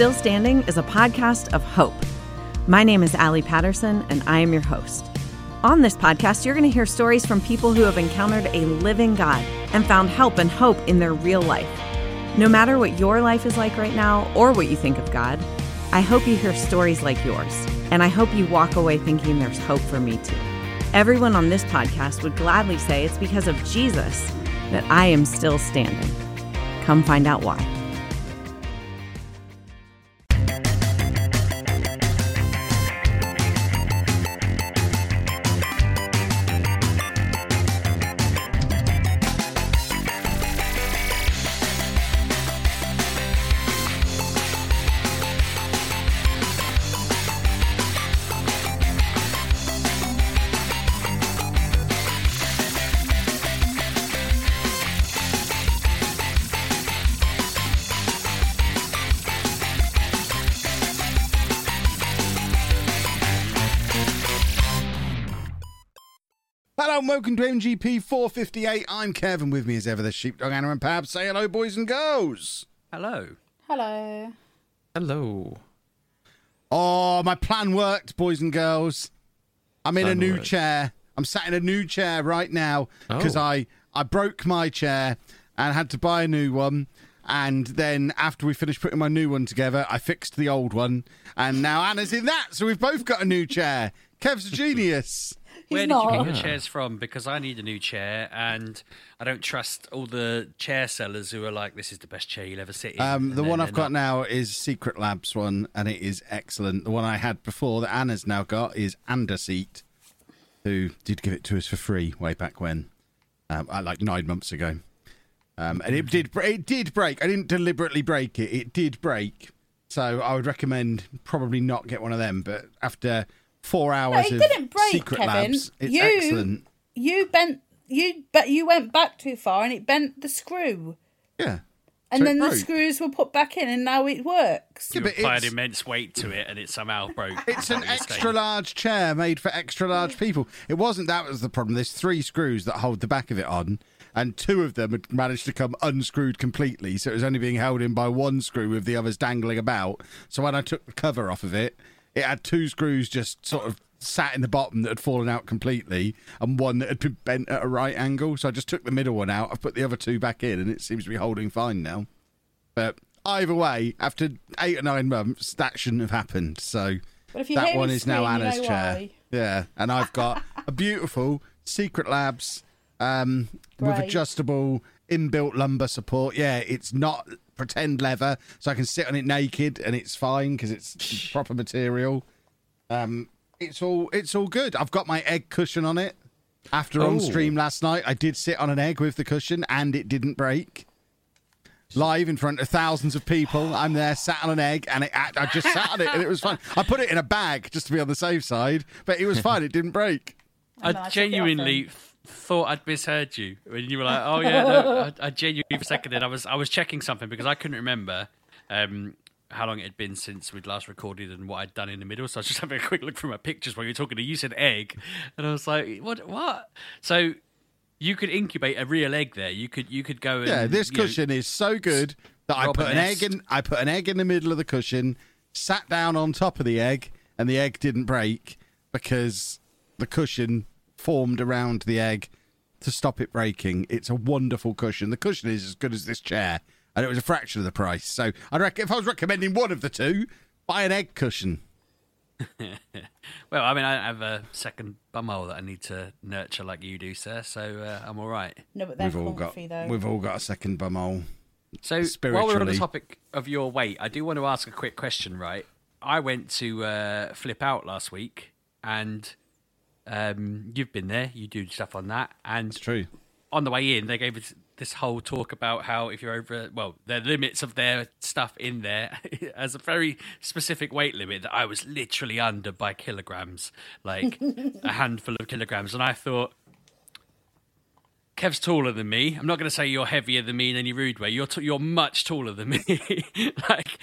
Still Standing is a podcast of hope. My name is Allie Patterson, and I am your host. On this podcast, you're going to hear stories from people who have encountered a living God and found help and hope in their real life. No matter what your life is like right now or what you think of God, I hope you hear stories like yours, and I hope you walk away thinking there's hope for me too. Everyone on this podcast would gladly say it's because of Jesus that I am still standing. Come find out why. Welcome to MGP 458. I'm Kevin. With me as ever, the sheepdog Anna and Pab. Say hello, boys and girls. Hello. Hello. Hello. Oh, my plan worked, boys and girls. I'm in a new worked. chair. I'm sat in a new chair right now because Oh. I, I broke my chair and had to buy a new one. And then after we finished putting my new one together, I fixed the old one. And now Anna's in that. So we've both got a new chair. Kev's a genius. Where did not. you get your chairs from? Because I need a new chair, and I don't trust all the chair sellers who are like, "This is the best chair you'll ever sit in." Um, the one I've got not. now is Secret Labs one, and it is excellent. The one I had before that Anna's now got is AndaSeat, who did give it to us for free way back when, um, uh, like nine months ago. Um, and it did it did break. I didn't deliberately break it. It did break. So I would recommend probably not get one of them. But after four hours it of didn't break, Secret Kevin. Labs, it's You- excellent. You bent you but you went back too far and it bent the screw. Yeah. And So then the screws were put back in and now it works. Yeah, You but applied it's- immense weight to it, and it somehow broke. It's an By mistake. extra large chair made for extra large people. It wasn't that was the problem. There's three screws that hold the back of it on, and two of them had managed to come unscrewed completely. So it was only being held in by one screw with the others dangling about. So when I took the cover off of it, it had two screws just sort of sat in the bottom that had fallen out completely, and one that had been bent at a right angle. So I just took the middle one out. I've put the other two back in, and it seems to be holding fine now. But either way, after eight or nine months, that shouldn't have happened. So But if you that one is now scream, you Anna's know chair. why. Yeah, and I've got a beautiful Secret Labs um, with adjustable inbuilt lumbar support. Yeah, it's not pretend leather, so I can sit on it naked and it's fine because it's proper material. Um, it's all it's all good. I've got my egg cushion on it. After on Oh. stream last night, I did sit on an egg with the cushion and it didn't break. Live in front of thousands of people, I'm there sat on an egg, and it, I just sat on it, and it was fine. I put it in a bag just to be on the safe side, but it was fine. It didn't break. I No, I took it off genuinely then. th- thought I'd misheard you when you were like, "Oh yeah." No, I, I genuinely for a second then I was I was checking something because I couldn't remember um, how long it had been since we'd last recorded and what I'd done in the middle. So I was just having a quick look through my pictures while you were talking. to You said egg, and I was like, "What? What?" So you could incubate a real egg there. You could you could go and Yeah, this you know, cushion is so good that I put an egg in. I put an egg in the middle of the cushion, sat down on top of the egg, and the egg didn't break because the cushion formed around the egg to stop it breaking. It's a wonderful cushion. The cushion is as good as this chair, and it was a fraction of the price. So I'd rec- if I was recommending one of the two, buy an egg cushion. Well, I mean, I have a second bumhole that I need to nurture like you do, sir. So uh, I'm all right. No, but they're we've all got though. we've all got a second bumhole. So while we're on the topic of your weight, I do want to ask a quick question. Right, I went to uh, flip out last week, and um, you've been there. You do stuff on that, and It's true. on the way in, they gave us this whole talk about how if you're over, well, the limits of their stuff in there as a very specific weight limit that I was literally under by kilograms, like a handful of kilograms. And I thought, Kev's taller than me. I'm not going to say you're heavier than me in any rude way. You're t- you're much taller than me. like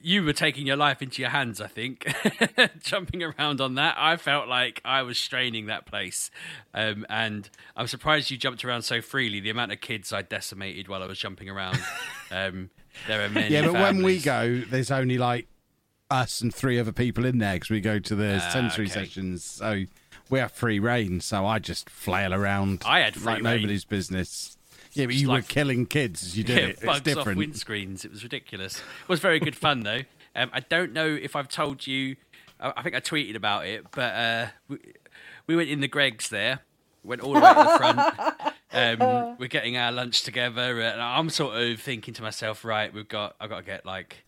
you were taking your life into your hands. I think jumping around on that. I felt like I was straining that place, um, and I'm surprised you jumped around so freely. The amount of kids I decimated while I was jumping around. Um, there are many. Yeah, but when we go, there's only like us and three other people in there because we go to the Ah, sensory okay. sessions. So we have free reign. So I just flail around. I had free like reign. nobody's business. Yeah, but Just you like- were killing kids as you did yeah, it. It's bugs off different. windscreens. It was ridiculous. It was very good fun though. Um, I don't know if I've told you. I I think I tweeted about it, but uh, we, we went in the Greggs there. Went all the way to the front. Um, we're getting our lunch together, and I'm sort of thinking to myself, right, we've got, I've got to get like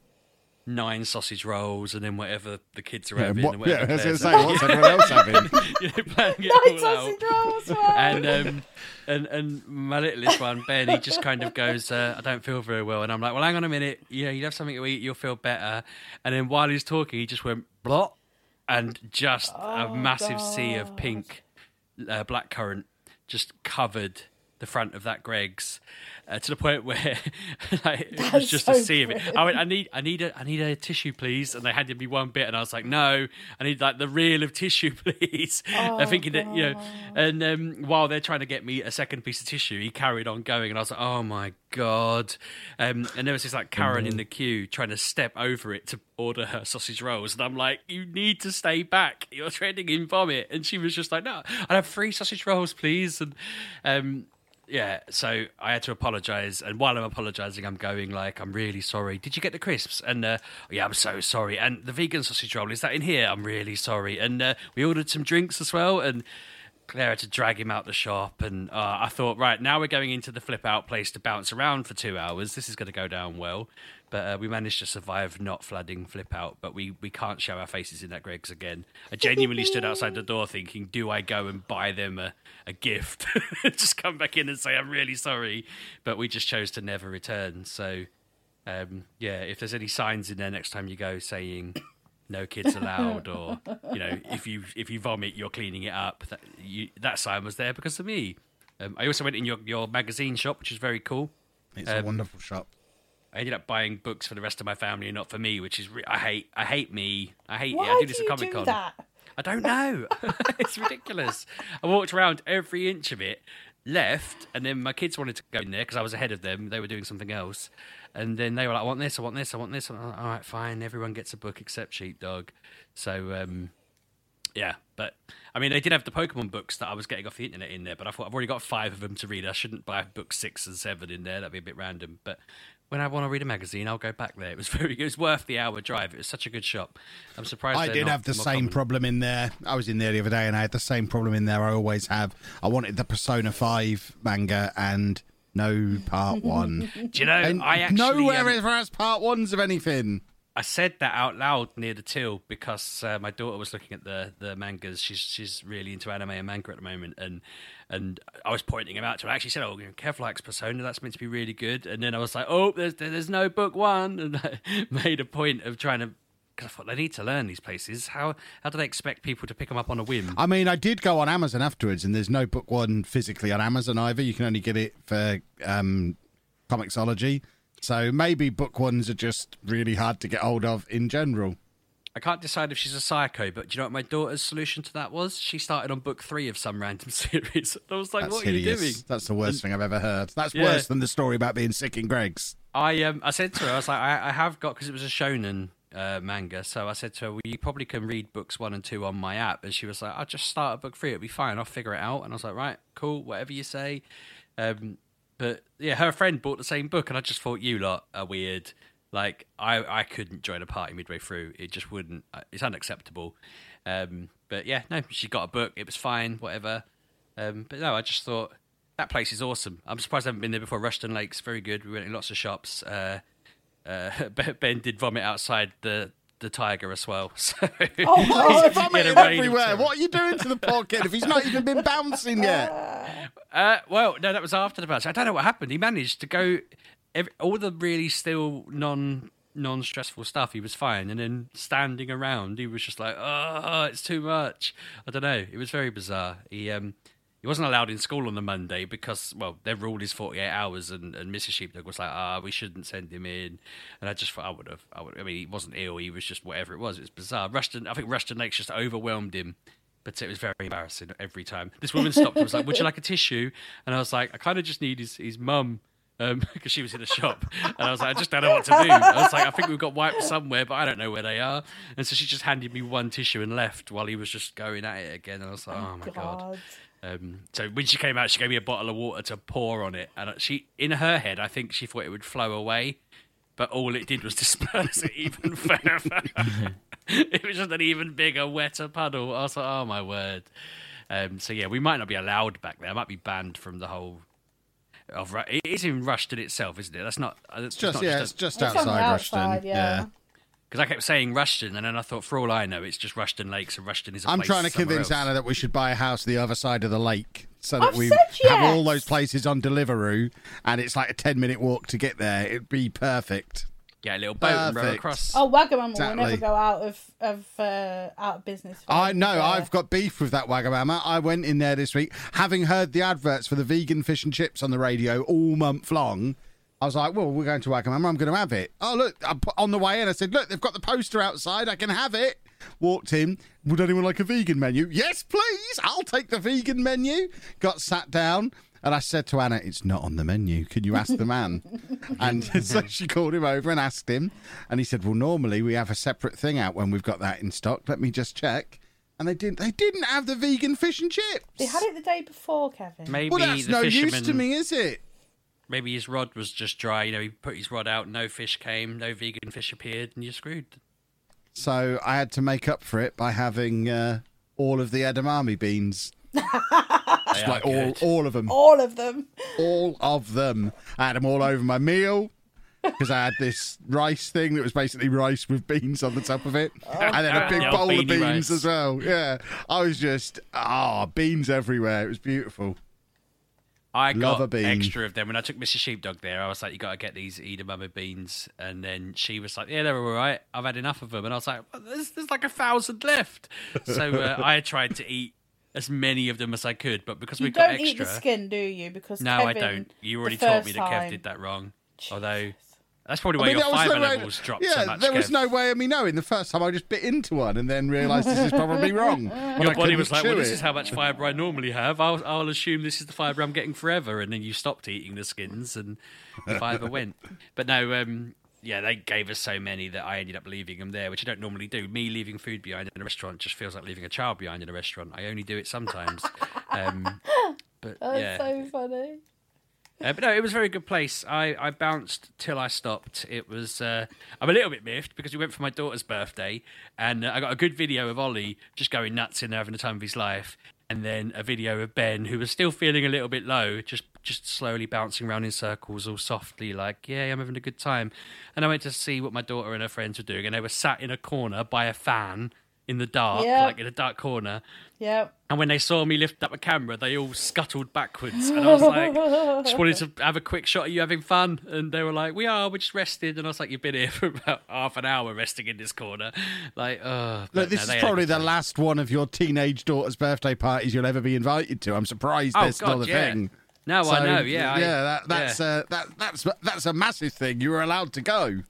nine sausage rolls, and then whatever the kids are Yeah, having, what- and whatever yeah, I was going Claire's to say, what's everyone else having? you know, planning it Nice all out sausage rolls, wow. and um, and and my littlest one, Ben, he just kind of goes, uh, "I don't feel very well," and I'm like, "Well, hang on a minute, you know, you have something to eat, you'll feel better." And then while he's talking, he just went blot, and just a massive sea of pink uh, blackcurrant just covered the front of that Greggs. Uh, to the point where like, it was just so a sea of it. I went, I need, I need a, I need a tissue, please. And they handed me one bit, and I was like, no, I need like the reel of tissue, please. Oh, I'm thinking that you know, and um, while they're trying to get me a second piece of tissue, he carried on going, and I was like, oh my god. Um, and there was this like Karen in the queue trying to step over it to order her sausage rolls, and I'm like, you need to stay back. You're trending in vomit. And she was just like, no, I'd have three sausage rolls, please. And um, yeah, so I had to apologize, and while I'm apologizing, I'm going like, "I'm really sorry. Did you get the crisps?" And uh, yeah, I'm so sorry. And the vegan sausage roll is that in here? I'm really sorry. And uh, we ordered some drinks as well, and Claire had to drag him out the shop. And uh, I thought, right now we're going into the flip out place to bounce around for two hours. This is going to go down well. But uh, we managed to survive not flooding flip out. But we, we can't show our faces in that Greggs again. I genuinely stood outside the door thinking, do I go and buy them a, a gift? just come back in and say, I'm really sorry. But we just chose to never return. So, um, yeah, if there's any signs in there next time you go saying, no kids allowed, or you know, if you if you vomit, you're cleaning it up. That you, that sign was there because of me. Um, I also went in your, your magazine shop, which is very cool. It's a Um, wonderful shop. I ended up buying books for the rest of my family and not for me, which is re- I hate. I hate me. I hate it. I Why do this do at Comic Con. that? I don't know. it's ridiculous. I walked around every inch of it, left, and then my kids wanted to go in there because I was ahead of them. They were doing something else. And then they were like, I want this, I want this, I want this. And I'm like, all right, fine. Everyone gets a book except Sheepdog. So, um, yeah. But, I mean, they did have the Pokemon books that I was getting off the internet in there, but I thought I've already got five of them to read. I shouldn't buy book six and seven in there. That'd be a bit random. But when I want to read a magazine, I'll go back there. It was very good. It was worth the hour drive. It was such a good shop. I'm surprised I did not have the same common. problem in there. I was in there the other day and I had the same problem in there. I always have. I wanted the Persona 5 manga and no part one. Do you know, and I actually nowhere um, ever has part ones of anything. I said that out loud near the till because uh, my daughter was looking at the, the mangas. She's she's really into anime and manga at the moment, and and I was pointing him out to her. I actually said, "Oh, you know, Kev likes Persona. That's meant to be really good." And then I was like, "Oh, there's there's no book one," and I made a point of trying to. Because I thought they need to learn these places. How how do they expect people to pick them up on a whim? I mean, I did go on Amazon afterwards, and there's no book one physically on Amazon either. You can only get it for um, Comixology. So maybe book ones are just really hard to get hold of in general. I can't decide if she's a psycho, but do you know what my daughter's solution to that was? She started on book three of some random series. I was like, That's "What hideous. are you doing?" That's the worst thing I've ever heard. That's Yeah. worse than the story about being sick in Greggs. I um I said to her, I was like, I, I have got because it was a shonen uh, manga, so I said to her, well, you probably can read books one and two on my app, and she was like, I'll just start at book three, it'll be fine, I'll figure it out, and I was like, right, cool, whatever you say. Um, but yeah, her friend bought the same book, and I just thought you lot are weird. Like I I couldn't join a party midway through, it just wouldn't. uh, It's unacceptable. Um, but yeah, no, she got a book, it was fine, whatever. Um, but no, I just thought that place is awesome. I'm surprised I haven't been there before. Rushden Lake's very good. We went in lots of shops. Uh, uh, Ben did vomit outside the the tiger as well. So Oh, He's God. vomiting Yeah, the rain of everywhere. What are you doing to the poor kid if he's not even been bouncing yet? Uh, well, no, that was after the bounce. I don't know what happened. He managed to go every, all the really still non non stressful stuff. He was fine, and then standing around, he was just like, "Oh, it's too much." I don't know. It was very bizarre. He um he wasn't allowed in school on the Monday because well, their rule is forty eight hours, and, and Mrs. Sheepdog was like, "Ah, we shouldn't send him in." And I just thought I would have. I would. I mean, he wasn't ill. He was just whatever it was. It was bizarre. Rushden. I think Rushden Lakes just overwhelmed him. But it was very embarrassing every time. This woman stopped and was like, Would you like a tissue? And I was like, I kind of just need his, his mum because she was in the shop, and I was like, I just don't know what to do. I was like, I think we've got wipes somewhere, but I don't know where they are. And so she just handed me one tissue and left while he was just going at it again. And I was like, oh my god. Um, so when she came out, she gave me a bottle of water to pour on it, and she, in her head, I think she thought it would flow away, but all it did was disperse it even further. it was just an even bigger, wetter puddle. I was like, oh my word. Um, so yeah, we might not be allowed back there. I might be banned from the whole. Of Ru- it is in Rushden itself, isn't it? That's not. It's Just not yeah, just it's just It's on the outside Rushden. outside, yeah. Because I kept saying Rushden, and then I thought, for all I know, it's just Rushden Lakes, and Rushden is. A I'm place trying to convince else. Anna that we should buy a house the other side of the lake so that I've we said have all those places on Deliveroo and it's like a 10 minute walk to get there. It'd be perfect. Get a little boat and row across. Oh, Wagamama Exactly. will never go out of of uh, out of business. I know, so- I've got beef with that Wagamama. I went in there this week, having heard the adverts for the vegan fish and chips on the radio all month long. I was like, well, we're going to Wagamama. I'm going to have it. Oh, look, I put on the way in, I said, look, they've got the poster outside. I can have it. Walked in. Would anyone like a vegan menu? Yes, please. I'll take the vegan menu. Got sat down. And I said to Anna, it's not on the menu. Can you ask the man? and so she called him over and asked him. And he said, well, normally we have a separate thing out when we've got that in stock. Let me just check. And they didn't. They didn't have the vegan fish and chips. They had it the day before, Kevin. Maybe Well, that's the no fisherman, use to me, is it? Maybe his rod was just dry. You know, he put his rod out, no fish came, no vegan fish appeared, and you're screwed. So I had to make up for it by having uh, all of the edamame beans, They are like all, good. all of them, All of them. all of them. I had them all over my meal because I had this rice thing that was basically rice with beans on the top of it, and then a big The bowl of beans rice. as well. Yeah, I was just ah beans everywhere. It was beautiful. I Love got a bean. extra of them when I took Mrs. Sheepdog there. I was like, "You got to get these edamame beans," and then she was like, "Yeah, they're all right. I've had enough of them." And I was like, well, "There's, there's like a thousand left." So uh, I tried to eat as many of them as I could, but because You we got don't eat the skin, do you? Because no, I don't. You already told me that Kev time- did that wrong. Although that's probably why I mean, your there was fiber no way- levels dropped yeah, so much. there was Kev. no way of me knowing. The first time I just bit into one and then realised this is probably wrong. when I Your body was like, chew "Well, this is how much fiber I normally have. I'll, I'll assume this is the fiber I'm getting forever." And then you stopped eating the skins, and the fiber went. But no, um, yeah, they gave us so many that I ended up leaving them there, which I don't normally do. Me leaving food behind in a restaurant just feels like leaving a child behind in a restaurant. I only do it sometimes. um, but That's yeah, so funny. Uh, but no, it was a very good place. I, I bounced till I stopped. It was. Uh, I'm a little bit miffed because we went for my daughter's birthday, and uh, I got a good video of Ollie just going nuts in there, having the time of his life, and then a video of Ben who was still feeling a little bit low, just just slowly bouncing around in circles, all softly, like, "Yeah, I'm having a good time." And I went to see what my daughter and her friends were doing, and they were sat in a corner by a fan in the dark, Yeah. like in a dark corner. Yeah. And when they saw me lift up a camera, they all scuttled backwards. And I was like, just wanted to have a quick shot of you having fun. And they were like, we are, we're just rested. And I was like, you've been here for about half an hour resting in this corner. Like, oh. Look, this is probably the last one of your teenage daughter's birthday parties you'll ever be invited to. I'm surprised Oh, there's still God, a yeah. thing. No, So, I know, yeah. I- yeah, that, that's yeah. Uh, that, that's that's a massive thing. You were allowed to go.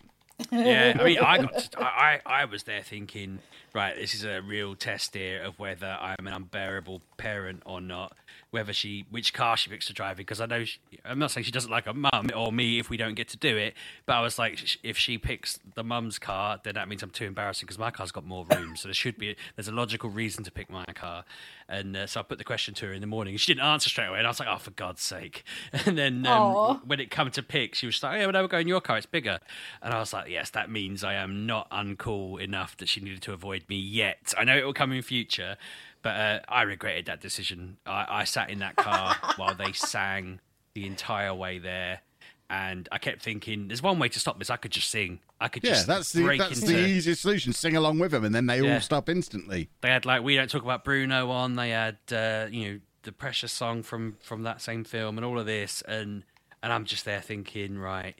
yeah, I mean, I got, to, I, I I was there thinking, right, this is a real test here of whether I'm an unbearable parent or not. Whether she, which car she picks to drive because I know she, I'm not saying she doesn't like her mum or me if we don't get to do it, but I was like, if she picks the mum's car, then that means I'm too embarrassing because my car's got more room, so there should be there's a logical reason to pick my car, and uh, so I put the question to her in the morning. She didn't answer straight away, and I was like, oh, for God's sake! And then um, when it come to pick, she was like, "Oh, yeah, well, we'll go in your car. It's bigger." And I was like, "Yes, that means I am not uncool enough that she needed to avoid me yet. I know it will come in future, but uh, I regretted that decision. I, I sat in that car while they sang the entire way there." And I kept thinking, "There's one way to stop this. I could just sing. I could Yeah, just that's the break that's into." the easiest solution. Sing along with them, and then they Yeah. all stop instantly. They had like "We Don't Talk About Bruno" on. They had uh, you know the Precious song from from that same film, and all of this, and and I'm just there thinking, right.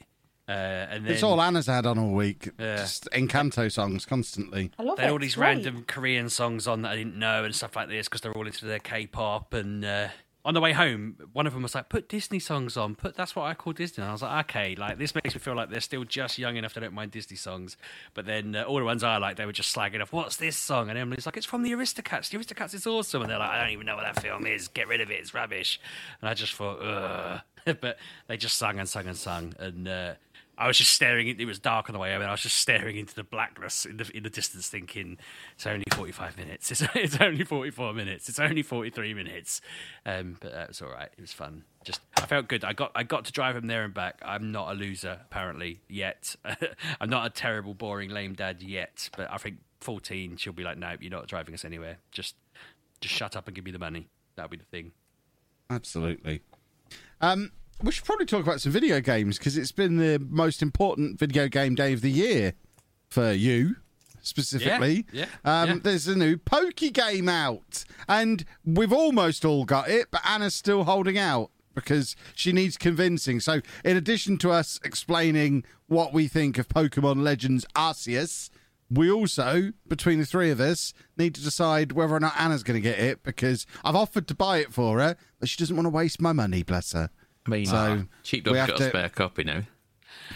Uh, and then It's all Anna's had on all week. Yeah. Just Encanto songs constantly. I love they had it. all these great. random Korean songs on that I didn't know and stuff like this because they're all into their K-pop. And uh, on the way home, one of them was like, "Put Disney songs on. Put that's what I call Disney." And I was like, "Okay, like this makes me feel like they're still just young enough they don't mind Disney songs." But then uh, all the ones I like, they were just slagging off. What's this song? And Emily's like, "It's from the Aristocats. The Aristocats is awesome." And they're like, "I don't even know what that film is. Get rid of it. It's rubbish." And I just thought, ugh. but they just sung and sung and sung, and uh, I was just staring. It was dark on the way and I was just staring into the blackness in the in the distance, thinking, "It's only forty five minutes. It's, it's only forty four minutes. It's only forty three minutes." Um, but that was all right. It was fun. Just I felt good. I got I got to drive him there and back. I'm not a loser apparently yet. I'm not a terrible, boring, lame dad yet. But I think fourteen, she'll be like, "No, you're not driving us anywhere. Just just shut up and give me the money." That'll be the thing. Absolutely. Um, we should probably talk about some video games because it's been the most important video game day of the year for you specifically. Yeah, um, yeah. There's a new Pokey game out, and we've almost all got it, but Anna's still holding out because she needs convincing. So, in addition to us explaining what we think of Pokemon Legends Arceus, we also, between the three of us, need to decide whether or not Anna's going to get it because I've offered to buy it for her, but she doesn't want to waste my money, bless her. I mean, So, cheap we dog's got to- a spare copy now.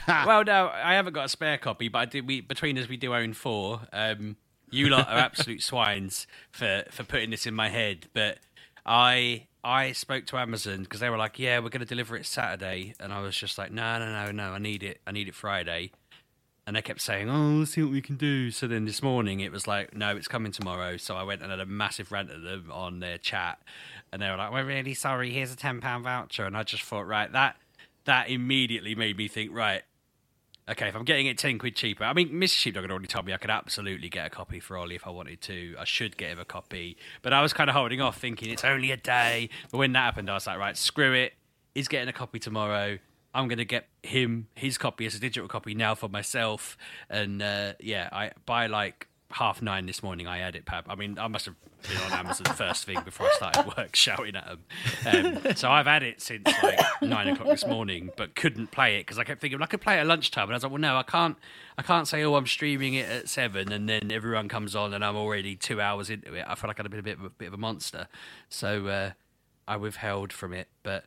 well, no, I haven't got a spare copy, but I did. We between us, we do own four. Um, you lot are absolute swines for for putting this in my head, but I I spoke to Amazon because they were like, "Yeah, we're going to deliver it Saturday," and I was just like, "No, no, no, no, I need it. I need it Friday." And they kept saying, "Oh, let's see what we can do." So then this morning it was like, "No, it's coming tomorrow." So I went and had a massive rant at them on their chat, and they were like, "We're really sorry. Here's a ten pound voucher." And I just thought, right, that that immediately made me think, right, okay, if I'm getting it 10 quid cheaper, I mean, Mrs. Sheepdog had already told me I could absolutely get a copy for Ollie if I wanted to. I should get him a copy. But I was kind of holding off thinking it's only a day. But when that happened, I was like, right, screw it. He's getting a copy tomorrow. I'm to get him his copy as a digital copy now for myself. And uh, yeah, I by like half nine this morning, I had it, Pab. I mean, I must have been on Amazon first thing before I started work, shouting at them. Um, so I've had it since like nine o'clock this morning, but couldn't play it because I kept thinking well, I could play it at lunchtime, and I was like, well, no, I can't. I can't say, oh, I'm streaming it at seven, and then everyone comes on, and I'm already two hours into it. I feel like I'd have been a bit of a, bit of a monster, so uh, I withheld from it, but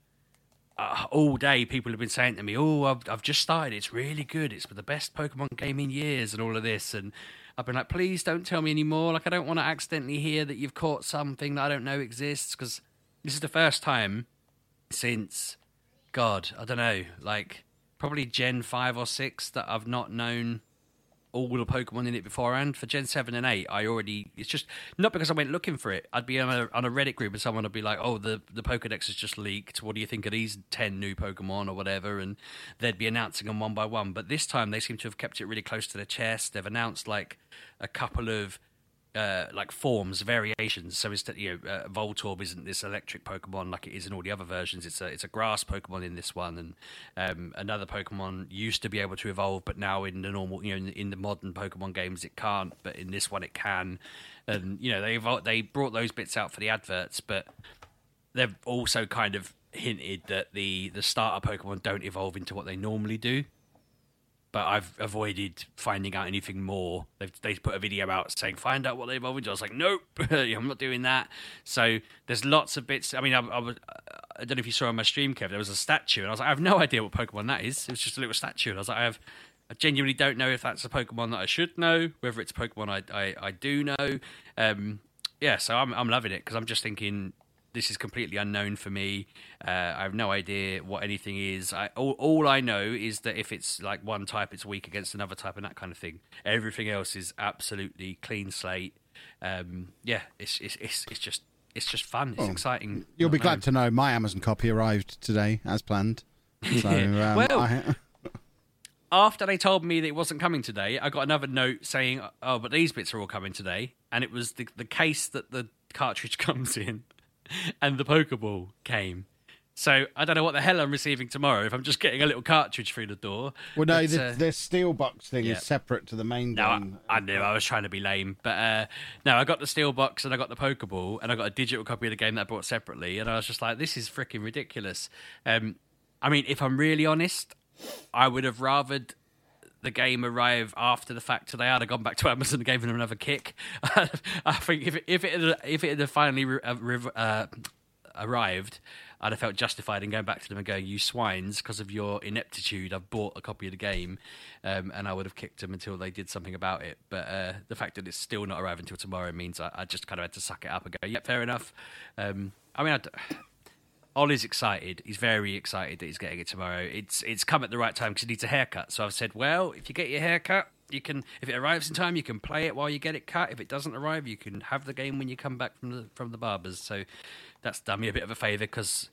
uh, all day people have been saying to me, "Oh, I've, I've just started. It's really good. It's the best Pokemon game in years, and all of this." And I've been like, "Please don't tell me anymore. Like, I don't want to accidentally hear that you've caught something that I don't know exists because this is the first time since God, I don't know, like probably Gen five or six that I've not known all the Pokemon in it beforehand. For Gen 7 and 8, I already. It's just not because I went looking for it. I'd be on a, on a Reddit group and someone would be like, oh, the, the Pokedex has just leaked. What do you think of these 10 new Pokemon or whatever? And they'd be announcing them one by one. But this time, they seem to have kept it really close to their chest. They've announced like a couple of. Uh, like forms, variations. So instead, you know, uh, Voltorb isn't this electric Pokemon like it is in all the other versions. It's a it's a grass Pokemon in this one, and um, another Pokemon used to be able to evolve, but now in the normal, you know, in, in the modern Pokemon games, it can't. But in this one, it can. And you know, they evol- they brought those bits out for the adverts, but they've also kind of hinted that the the starter Pokemon don't evolve into what they normally do. But I've avoided finding out anything more. They've they put a video out saying find out what they evolve into. I was like, nope, I'm not doing that. So there's lots of bits. I mean, I, I, was, I don't know if you saw on my stream, Kev. There was a statue, and I was like, I have no idea what Pokemon that is. It was just a little statue, and I was like, I have. I genuinely don't know if that's a Pokemon that I should know, whether it's a Pokemon I I, I do know. Um, yeah, so I'm I'm loving it because I'm just thinking this is completely unknown for me. Uh, I have no idea what anything is. I, all, all I know is that if it's like one type, it's weak against another type, and that kind of thing. Everything else is absolutely clean slate. Um, yeah, it's, it's it's it's just it's just fun. It's exciting. You'll be glad known. to know my Amazon copy arrived today as planned. So, um, Well- I, after they told me that it wasn't coming today, I got another note saying, "Oh, but these bits are all coming today," and it was the the case that the cartridge comes in, and the Pokeball came. So I don't know what the hell I'm receiving tomorrow if I'm just getting a little cartridge through the door. well, no, But, the, uh, the steel box thing yeah. is separate to the main no, I, game. I knew I was trying to be lame, but uh, no, I got the steel box and I got the Pokeball and I got a digital copy of the game that I bought separately, and I was just like, this is freaking ridiculous. Um, I mean, if I'm really honest, I would have rathered the game arrive after the fact today. I'd have gone back to Amazon and given them another kick. I think if it, if it had, if it had finally uh, uh, arrived, I'd have felt justified in going back to them and going, "You swines, because of your ineptitude, I've bought a copy of the game," um, and I would have kicked them until they did something about it. But uh, the fact that it's still not arriving until tomorrow means I, I just kind of had to suck it up and go, "Yeah, fair enough." Um, I mean, I Ollie's excited. He's very excited that he's getting it tomorrow. It's it's come at the right time because he needs a haircut. So I've said, well, if you get your haircut, you can. If it arrives in time, you can play it while you get it cut. If it doesn't arrive, you can have the game when you come back from the from the barbers. So that's done me a bit of a favour because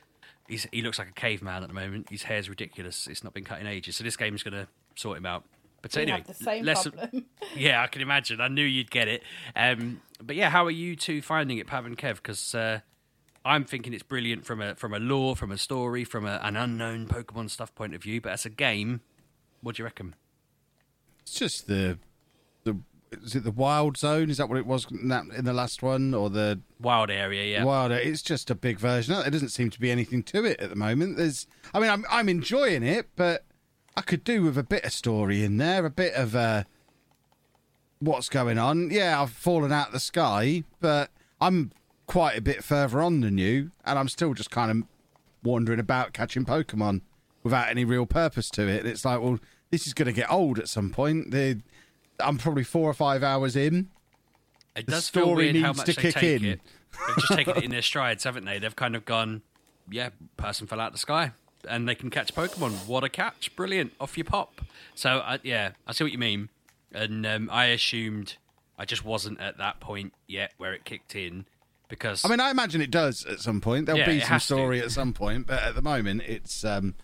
he's he looks like a caveman at the moment. His hair's ridiculous. It's not been cut in ages. So this game's going to sort him out. But We anyway, have the same less- problem. yeah, I can imagine. I knew you'd get it. Um, but yeah, how are you two finding it, Pab and Kev? Because uh, I'm thinking it's brilliant from a from a lore, from a story, from a, an unknown Pokemon stuff point of view. But as a game, what do you reckon? It's just the the is it the wild zone? Is that what it was in, that, in the last one, or the Wild area, yeah. wild? It's just a big version. There doesn't seem to be anything to it at the moment. There's, I mean, I'm I'm enjoying it, but I could do with a bit of story in there, a bit of uh, what's going on. Yeah, I've fallen out of the sky, but I'm quite a bit further on than you, and I'm still just kind of wandering about catching Pokemon without any real purpose to it. It's like, well, this is going to get old at some point. The, I'm probably four or five hours in. It the does feel weird how much to they take in. it. They've just taken it in their strides, haven't they? They've kind of gone, yeah, person fell out the sky, and they can catch Pokemon. What a catch! Brilliant, off you pop. So uh, yeah, I see what you mean, and um, I assumed I just wasn't at that point yet where it kicked in because I mean, I imagine it does at some point. There'll Yeah, be some has to. story at some point, but at the moment, it's um,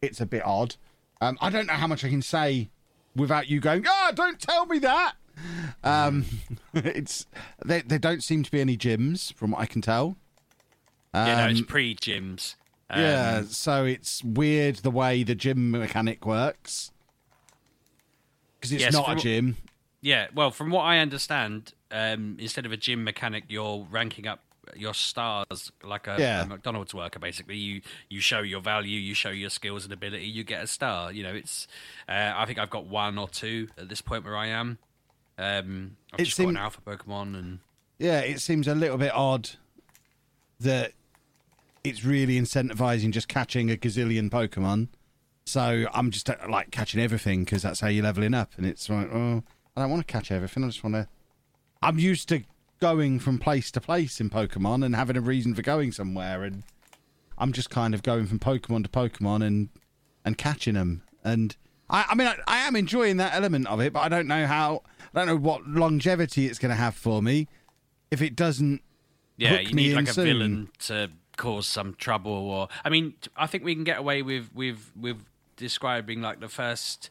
it's a bit odd. Um, I don't know how much I can say without you going. Ah, don't tell me that. Um, it's they, there don't seem to be any gyms from what I can tell. yeah, no, it's Um, pre gyms. Um, yeah, so it's weird the way the gym mechanic works because it's Yes, not a gym. Yeah, well, from what I understand, um, instead of a gym mechanic, you're ranking up your stars like a, Yeah. a McDonald's worker. Basically, you you show your value, you show your skills and ability, you get a star. You know, it's. Uh, I think I've got one or two at this point where I am. Um, I've It just got an alpha Pokemon, and Yeah, it seems a little bit odd that it's really incentivizing just catching a gazillion Pokemon. So I'm just uh, like catching everything because that's how you're leveling up. And it's like, oh, I don't want to catch everything. I just want to. I'm used to going from place to place in Pokemon and having a reason for going somewhere. And I'm just kind of going from Pokemon to Pokemon and and catching them. And I, I mean, I, I am enjoying that element of it, but I don't know how. I don't know what longevity it's going to have for me if it doesn't yeah, Hook you me need in like a soon. villain to cause some trouble. Or I mean, I think we can get away with with with describing like the first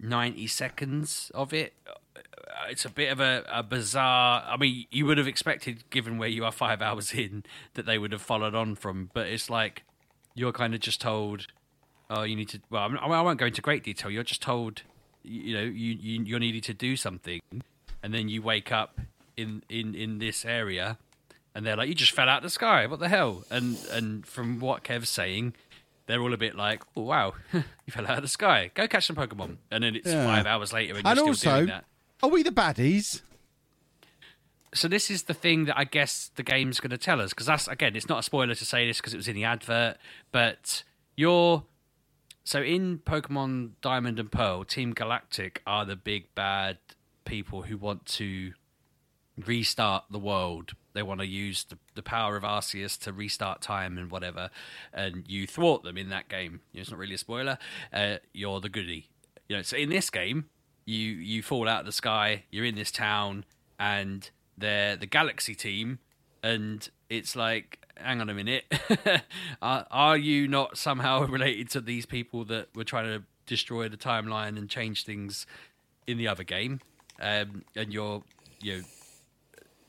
ninety seconds of it. Uh, It's a bit of a, a bizarre. I mean, you would have expected, given where you are five hours in, that they would have followed on from. But it's like you're kind of just told, "Oh, you need to." Well, I'm- won't go into great detail. You're just told, you know, you, you you're needed to do something, and then you wake up in in in this area, and they're like, "You just fell out of the sky. What the hell?" And and from what Kev's saying, they're all a bit like, "Oh wow, you fell out of the sky. Go catch some Pokemon." And then it's Yeah. five hours later, and you're and still also, doing that. are we the baddies? So this is the thing that I guess the game's going to tell us because that's again, it's not a spoiler to say this because it was in the advert, but you're so in Pokemon Diamond and Pearl, Team Galactic are the big bad people who want to restart the world. They want to use the, the power of Arceus to restart time and whatever, and you thwart them in that game. It's not really a spoiler. Uh, you're the goody. You know, so in this game, you you fall out of the sky. You're in this town, and they're the Galaxy team, and it's like, hang on a minute, are, are you not somehow related to these people that were trying to destroy the timeline and change things in the other game? Um, and you're you know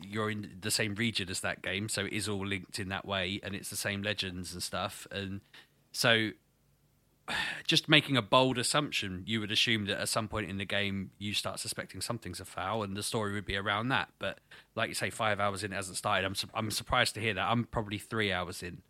you're in the same region as that game, so it is all linked in that way, and it's the same legends and stuff. And so, just making a bold assumption, you would assume that at some point in the game you start suspecting something's a foul, and the story would be around that. But like you say, five hours in it hasn't started. I'm su- I'm surprised to hear that. I'm probably three hours in.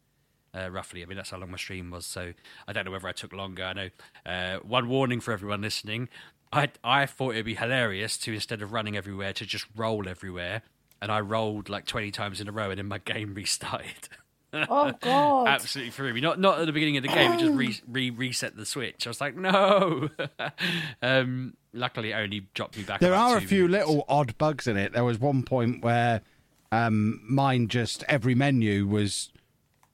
Uh, roughly, I mean that's how long my stream was. So I don't know whether I took longer. I know uh, one warning for everyone listening. I I thought it'd be hilarious to instead of running everywhere to just roll everywhere, and I rolled like twenty times in a row, and then my game restarted. Oh God! Absolutely threw me. Not not at the beginning of the game. It just re, re reset the switch. I was like, no. um, luckily, it only dropped me back. There are a few minutes. little odd bugs in it. There was one point where um, mine just every menu was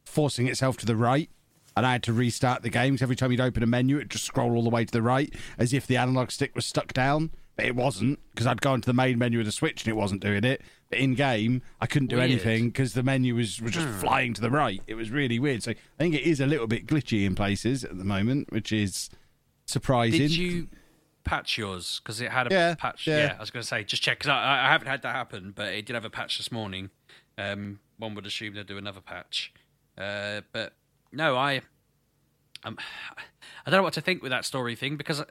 forcing itself to the right. And I had to restart the game. 'cause every time you'd open a menu, it'd just scroll all the way to the right as if the analog stick was stuck down. But it wasn't because I'd gone to the main menu of the Switch and it wasn't doing it. In game, I couldn't do Weird. anything because the menu was, was just flying to the right. It was really weird. So I think it is a little bit glitchy in places at the moment, which is surprising. Did you patch yours? Because it had a Yeah, patch. yeah. Yeah. I was going to say, just check, because I, I haven't had that happen, but it did have a patch this morning. Um, one would assume they'll do another patch. Uh, but no, I. Um, I don't know what to think with that story thing because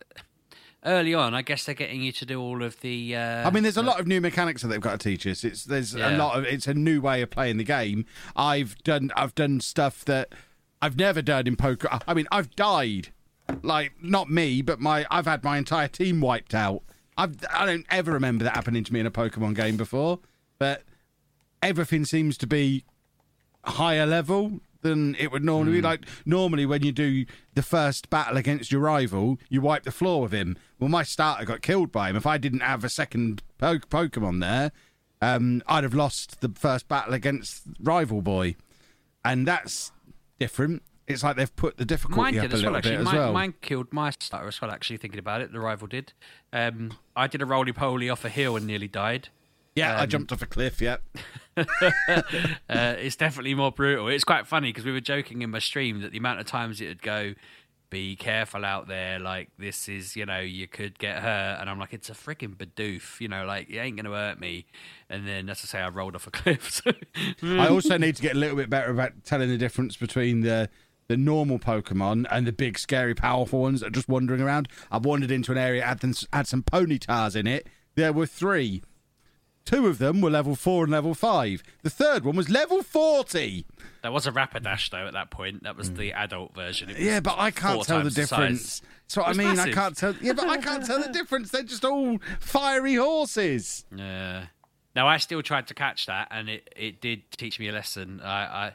early on, I guess they're getting you to do all of the. Uh, I mean, there's a lot of new mechanics that they've got to teach us. It's there's a lot of it's a new way of playing the game. I've done I've done stuff that I've never done in poker. I mean, I've died, like not me, but my I've had my entire team wiped out. I've I don't ever remember that happening to me in a Pokemon game before, but everything seems to be higher level than it would normally be. Like normally when you do the first battle against your rival, you wipe the floor with him. Well, my starter got killed by him. If I didn't have a second po- Pokemon there, um, I'd have lost the first battle against rival boy, and that's different. It's like they've put the difficulty Mine up a little well, bit as well. mine killed my starter as well, actually, thinking about it. The rival did. Um, I did a roly poly off a hill and nearly died. Yeah, I um, jumped off a cliff. Yeah, Uh, it's definitely more brutal. It's quite funny because we were joking in my stream that the amount of times it would go, be careful out there, like this is, you know, you could get hurt. And I'm like, it's a freaking Bidoof, you know, like it ain't going to hurt me. And then, as I say, I rolled off a cliff. So, I also need to get a little bit better about telling the difference between the the normal Pokemon and the big, scary, powerful ones that are just wandering around. I've wandered into an area had them, had some Ponytas in it. There were three. Two of them were level four and level five. The third one was level forty. there was a Rapidash, though, at that point. That was the adult version. It Yeah, but I can't tell the difference. So I mean, I can't tell. Yeah, but I can't tell the difference. They're just all fiery horses. Yeah. Now I still tried to catch that, and it, it did teach me a lesson. I, I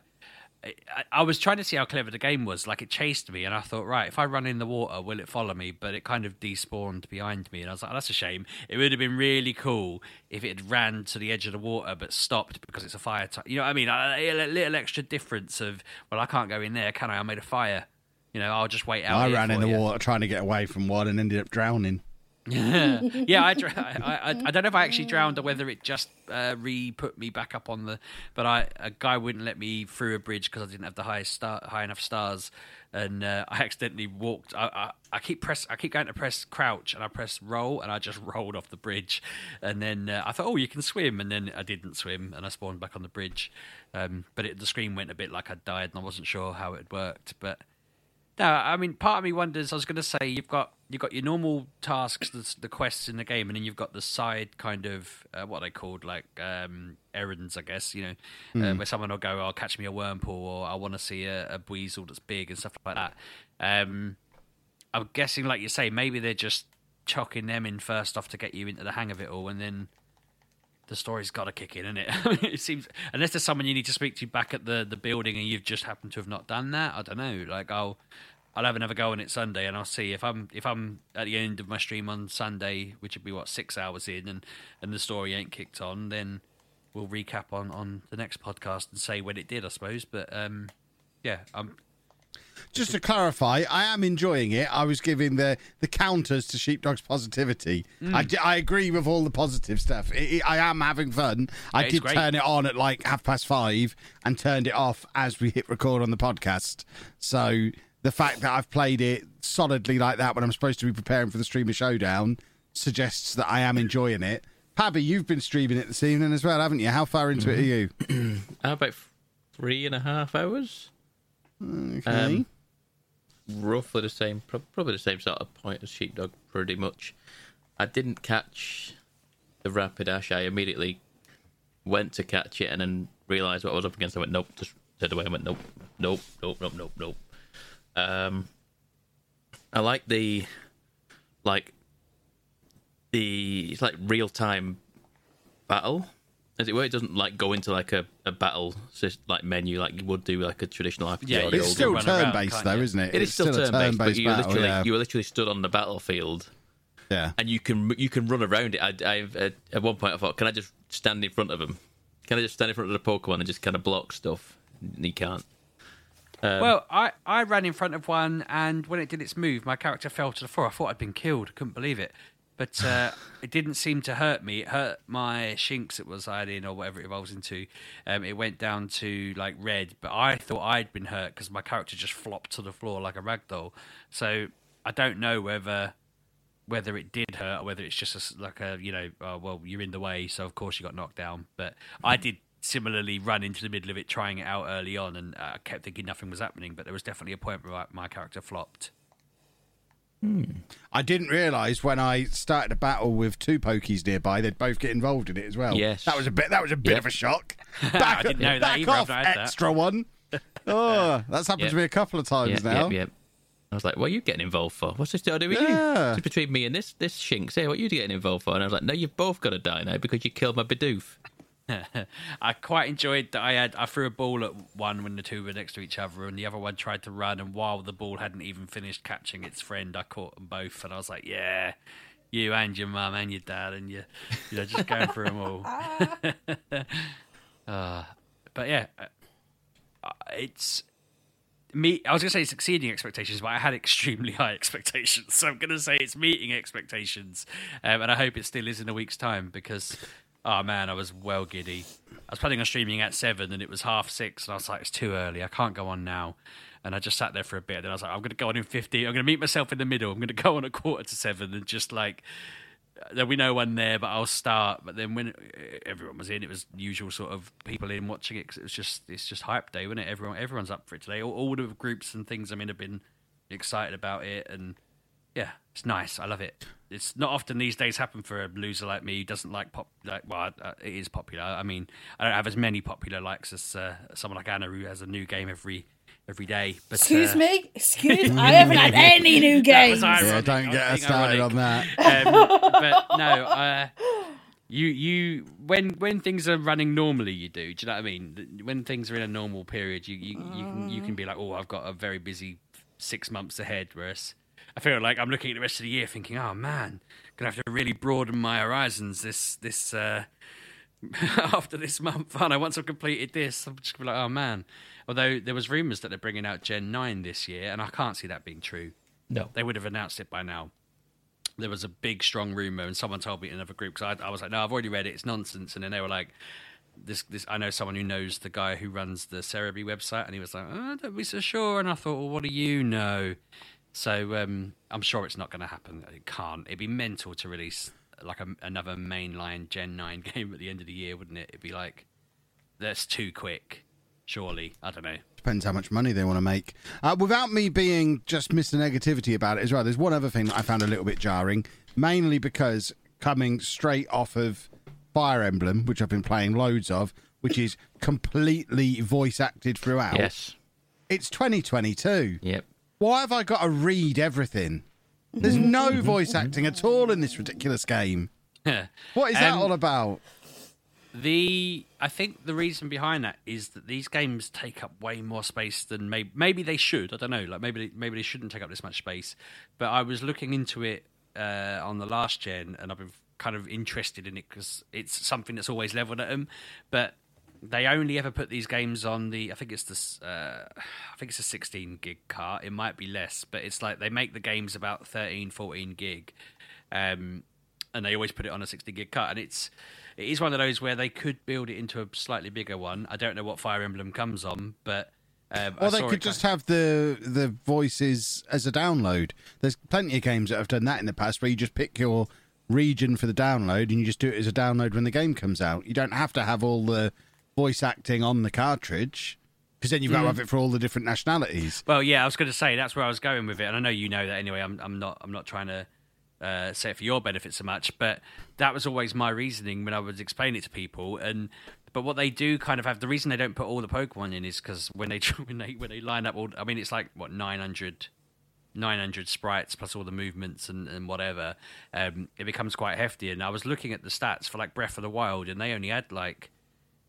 I I was trying to see how clever the game was. Like it chased me, and I thought, right, if I run in the water, will it follow me? But it kind of despawned behind me, and I was like, oh, that's a shame. It would have been really cool if it had ran to the edge of the water but stopped because it's a fire type. You know what I mean? A, little extra difference of, well, I can't go in there, can I? I made a fire. You know, I'll just wait out. I ran in the you. water trying to get away from one and ended up drowning. yeah, I, dr- I, I, I don't know if I actually drowned or whether it just uh, re put me back up on the. But I a guy wouldn't let me through a bridge because I didn't have the high star high enough stars, and uh, I accidentally walked. I, I, I keep press I keep going to press crouch and I press roll and I just rolled off the bridge, and then uh, I thought, oh, you can swim, and then I didn't swim and I spawned back on the bridge, um, but it, the screen went a bit like I died and I wasn't sure how it worked, but. No, I mean, part of me wonders. I was going to say you've got you've got your normal tasks, the, the quests in the game, and then you've got the side kind of uh, what they called like um, errands, I guess. You know, uh, where someone will go, "I'll catch me a Wurmple," or "I want to see a, a weasel that's big," and stuff like that. Um, I'm guessing, like you say, maybe they're just chucking them in first off to get you into the hang of it all, and then the story's got to kick in, isn't it? it seems unless there's someone you need to speak to back at the, the building and you've just happened to have not done that. I don't know. Like I'll I'll have another go on it Sunday and I'll see if I'm if I'm at the end of my stream on Sunday, which would be what six hours in, and and the story ain't kicked on, then we'll recap on on the next podcast and say when it did, I suppose. But um, yeah, I'm Just to clarify, I am enjoying it. I was giving the, the counters to Sheepdog's positivity. Mm. I, I agree with all the positive stuff. It, it- I am having fun. I It's did great. turn it on at like half past five and turned it off as we hit record on the podcast. So the fact that I've played it solidly like that when I'm supposed to be preparing for the streamer showdown suggests that I am enjoying it. Pabby, you've been streaming it this evening as well, haven't you? How far into it are you? About three and a half hours. Okay. Um, roughly the same, probably the same sort of point as Sheepdog, pretty much. I didn't catch the Rapidash. I immediately went to catch it and then realised what I was up against. I went, nope, just stayed away. I went, nope, nope, nope, nope, nope, nope. Um, I like the, like, the, it's like real time battle as it were. It doesn't like go into like a, a battle like menu like you would do like a traditional RPG. Yeah, or you the it's still turn based can't though, isn't it? it It's is still, a turn based, but you literally yeah. you were literally stood on the battlefield yeah. and you can you can run around it. I, I've at, at one point I thought, can I just stand in front of him? Can I just stand in front of the Pokemon and just kind of block stuff? And you can't. Um, Well, I, I ran in front of one, and when it did its move, my character fell to the floor. I thought I'd been killed. Couldn't believe it. But uh, it didn't seem to hurt me. It hurt my Shinx it was iodine or whatever it evolves into. Um, it went down to like red, but I thought I'd been hurt because my character just flopped to the floor like a ragdoll. So I don't know whether whether it did hurt or whether it's just a like a you know oh, well you're in the way, so of course you got knocked down. But I did similarly run into the middle of it trying it out early on, and uh, I kept thinking nothing was happening. But there was definitely a point where my character flopped. Hmm. I didn't realise when I started a battle with two pokies nearby, they'd both get involved in it as well. Yes. that was a bit. That was a bit Yep. of a shock. Back, didn't know that back I've off, had that. extra one. Oh, that's happened Yep. to me a couple of times Yep, now. yep, yep. I was like, "What are you getting involved for? What's this to do with Yeah. you? It's between me and this this shinx here. What are you getting involved for?" And I was like, "No, you've both got to die now because you killed my Bidoof." I quite enjoyed that I had I threw a ball at one when the two were next to each other, and the other one tried to run, and while the ball hadn't even finished catching its friend, I caught them both, and I was like, yeah. You and your mum and your dad, and you, you know, just going through them all. uh, but yeah, uh, it's me. I was gonna say it's exceeding expectations, but I had extremely high expectations, so I'm gonna say it's meeting expectations, um, and I hope it still is in a week's time because, oh man, I was well giddy. I was planning on streaming at seven, and it was half six, and I was like, it's too early. I can't go on now. And I just sat there for a bit. And then I was like, I'm going to go on in 50. I'm going to meet myself in the middle. I'm going to go on at quarter to seven and just like there'll be no one there, but I'll start. But then when everyone was in, it was usual sort of people in watching it 'cause it was just it's just hype day, wasn't it? Everyone everyone's up for it today. All, all the groups and things I'm in have been excited about it, and yeah, it's nice. I love it. It's not often these days happen for a loser like me who doesn't like pop. Like, well, uh, it is popular. I mean, I don't have as many popular likes as uh, someone like Anna who has a new game every every day. But, Excuse uh, me? Excuse? I haven't had any new That was games. ironic. Yeah, I don't get us started ironic. on that. um, but no, uh, you you when when things are running normally, you do. Do you know what I mean? When things are in a normal period, you you, you can you can be like, oh, I've got a very busy six months ahead. Whereas I feel like I'm looking at the rest of the year, thinking, oh man, gonna have to really broaden my horizons this this. Uh, after this month, and I once I've completed this, I'm just gonna be like, oh man. Although there was rumours that they're bringing out Gen Nine this year, and I can't see that being true. No. They would have announced it by now there was a big strong rumor and someone told me in another group because I, I was like no i've already read it it's nonsense and then they were like this this i know someone who knows the guy who runs the Serebii website and he was like oh, don't be so sure and i thought well what do you know so um, i'm sure it's not going to happen it can't it'd be mental to release like a, another mainline gen 9 game at the end of the year wouldn't it it'd be like that's too quick surely i don't know Depends how much money they want to make. Uh, without me being just Mr. Negativity about it as well, there's one other thing that I found a little bit jarring, mainly because coming straight off of Fire Emblem, which I've been playing loads of, which is completely voice acted throughout. Yes. It's 2022. Yep. Why have I got to read everything? There's no voice acting at all in this ridiculous game. What is that Um, all about? The I think the reason behind that is that these games take up way more space than maybe maybe they should. I don't know. Like maybe they, maybe they shouldn't take up this much space. But I was looking into it uh, on the last gen, and I've been kind of interested in it because it's something that's always leveled at them. But they only ever put these games on the. I think it's this. Uh, I think it's a 16 gig cart. It might be less, but it's like they make the games about 13, 14 gig. Um, and they always put it on a 60 gig cut and it's it is one of those where they could build it into a slightly bigger one i don't know what fire emblem comes on but um, I Or they could just have the the voices as a download. There's plenty of games that have done that in the past where you just pick your region for the download and you just do it as a download when the game comes out. You don't have to have all the voice acting on the cartridge because then you've got to have it for all the different nationalities. well yeah i was going to say that's where i was going with it and i know you know that anyway i'm, I'm not i'm not trying to uh, say it for your benefit so much but that was always my reasoning when i was explaining it to people and but what they do kind of have the reason they don't put all the pokemon in is because when they when they when they line up all i mean it's like what 900 900 sprites plus all the movements and, and whatever, um, it becomes quite hefty. And I was looking at the stats for like Breath of the Wild, and they only had like,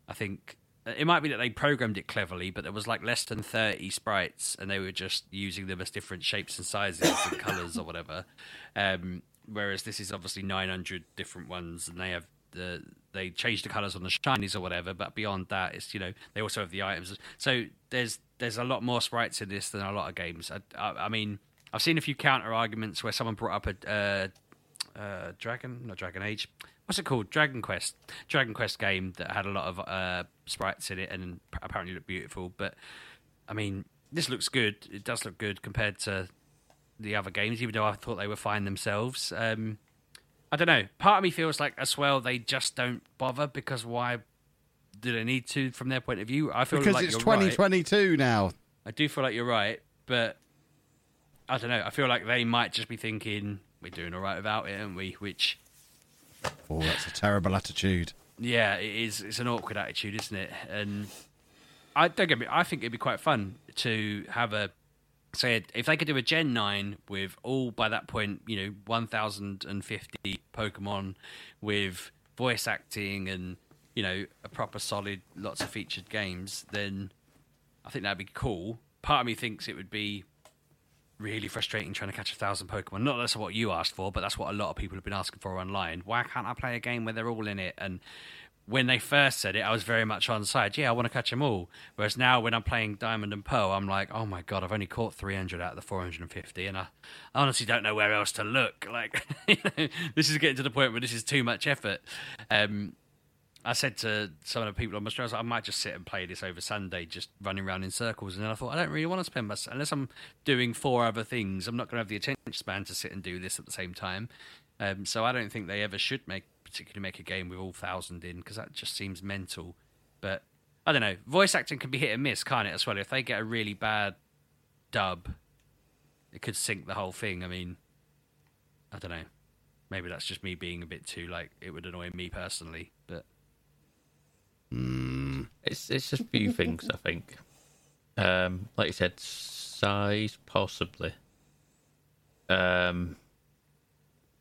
I think it might be that they programmed it cleverly, but there was like less than 30 sprites, and they were just using them as different shapes and sizes and colors or whatever. Um, whereas this is obviously 900 different ones, and they have the they change the colors on the shinies or whatever. But beyond that, it's you know they also have the items. So there's there's a lot more sprites in this than a lot of games. I, I, I mean, I've seen a few counter arguments where someone brought up a uh, uh, Dragon, not Dragon Age. What's it called? Dragon Quest. Dragon Quest game that had a lot of uh, sprites in it and apparently looked beautiful. But I mean, this looks good. It does look good compared to the other games, even though I thought they were fine themselves. Um, I don't know. Part of me feels like as well they just don't bother because why do they need to from their point of view? I feel because like it's you're 2022 now. I do feel like you're right, but I don't know. I feel like they might just be thinking we're doing all right without it, aren't we? Which Oh, that's a terrible attitude. yeah, it is. It's an awkward attitude, isn't it? And I don't get me. I think it'd be quite fun to have a say if they could do a Gen nine with all by that point, you know, one thousand and fifty Pokemon with voice acting and you know a proper solid, lots of featured games, then I think that'd be cool. Part of me thinks it would be really frustrating trying to catch a thousand Pokemon. Not that's what you asked for, but that's what a lot of people have been asking for online. Why can't I play a game where they're all in it? And when they first said it, I was very much on side. Yeah, I want to catch them all. Whereas now, when I'm playing Diamond and Pearl, I'm like, oh my god, I've only caught 300 out of the 450, and I honestly don't know where else to look. Like, this is getting to the point where this is too much effort. Um, I said to some of the people on my show, I, was like, I might just sit and play this over Sunday, just running around in circles. And then I thought, I don't really want to spend my unless I'm doing four other things. I'm not going to have the attention span to sit and do this at the same time. Um, so I don't think they ever should make particularly make a game with all thousand in because that just seems mental. But I don't know. Voice acting can be hit and miss, can't it? As well, if they get a really bad dub, it could sink the whole thing. I mean, I don't know. Maybe that's just me being a bit too like it would annoy me personally, but It's it's just a few things I think. Um, like you said, size possibly. Um,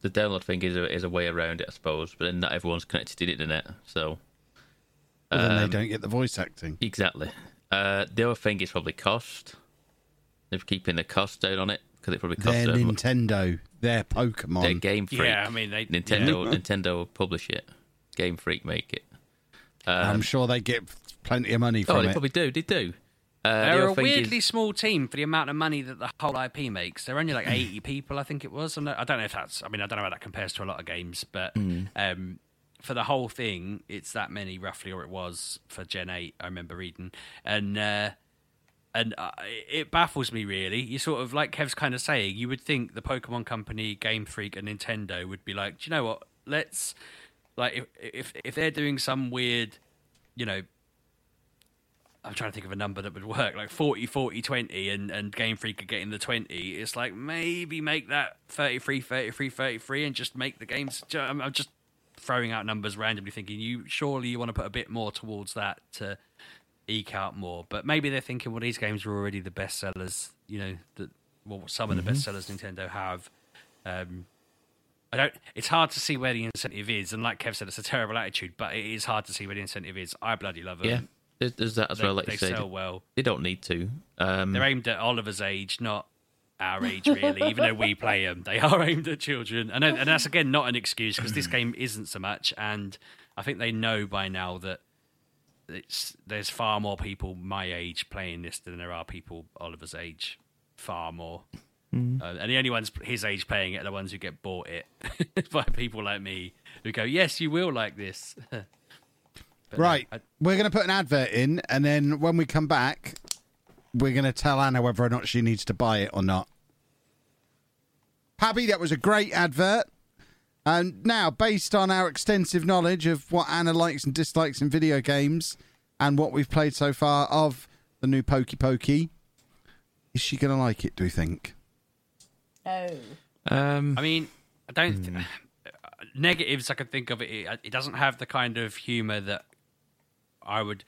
the download thing is a is a way around it, I suppose. But then not everyone's connected to the internet, so Well, then Um, they don't get the voice acting. exactly. Uh, the other thing is probably cost. They're keeping the cost down on it because it probably costs Their. Nintendo, their Their Pokemon. Game Freak. yeah, I mean they Nintendo Nintendo will publish it. Game Freak make it. I'm sure they get plenty of money for it. Oh, they it. probably do. They do. Uh, They're other a thing is- weirdly small team for the amount of money that the whole IP makes. They're only like 80 people, I think it was. I'm I don't know if that's, I mean, I don't know how that compares to a lot of games, but um, for the whole thing, it's that many roughly, or it was for Gen 8, I remember reading. And, uh, and uh, it baffles me really. You sort of, like Kev's kind of saying, you would think the Pokemon Company, Game Freak, and Nintendo would be like, do you know what? Let's, like, if, if, if they're doing some weird, you know, I'm trying to think of a number that would work, like 40, 40, 20, and, and Game Freak are getting the 20. It's like maybe make that 33, 33, 33, and just make the games. I'm, just throwing out numbers randomly, thinking you surely you want to put a bit more towards that to eke out more. But maybe they're thinking, well, these games are already the best sellers, you know, that well, some of the best sellers Nintendo have. Um, I don't. It's hard to see where the incentive is, and like Kev said, it's a terrible attitude. But it is hard to see where the incentive is. I bloody love them. yeah, there's, there's that as they, well. Like they you said, sell well. they don't need to. Um, They're aimed at Oliver's age, not our age, really. even though we play them, they are aimed at children, and and that's again not an excuse because this game isn't so much. And I think they know by now that it's there's far more people my age playing this than there are people Oliver's age. Far more. Uh, and the only ones his age playing it are the ones who get bought it by people like me who go, "Yes, you will like this." But no, Right. I- We're going to put an advert in, and then when we come back, we're going to tell Anna whether or not she needs to buy it or not. Pabby, that was a great advert. And now, based on our extensive knowledge of what Anna likes and dislikes in video games and what we've played so far of the new Pokey Pokey, is she going to like it, do you think? No. um, I mean, I don't. Th- negatives I can think of it. It it doesn't have the kind of humor that I would.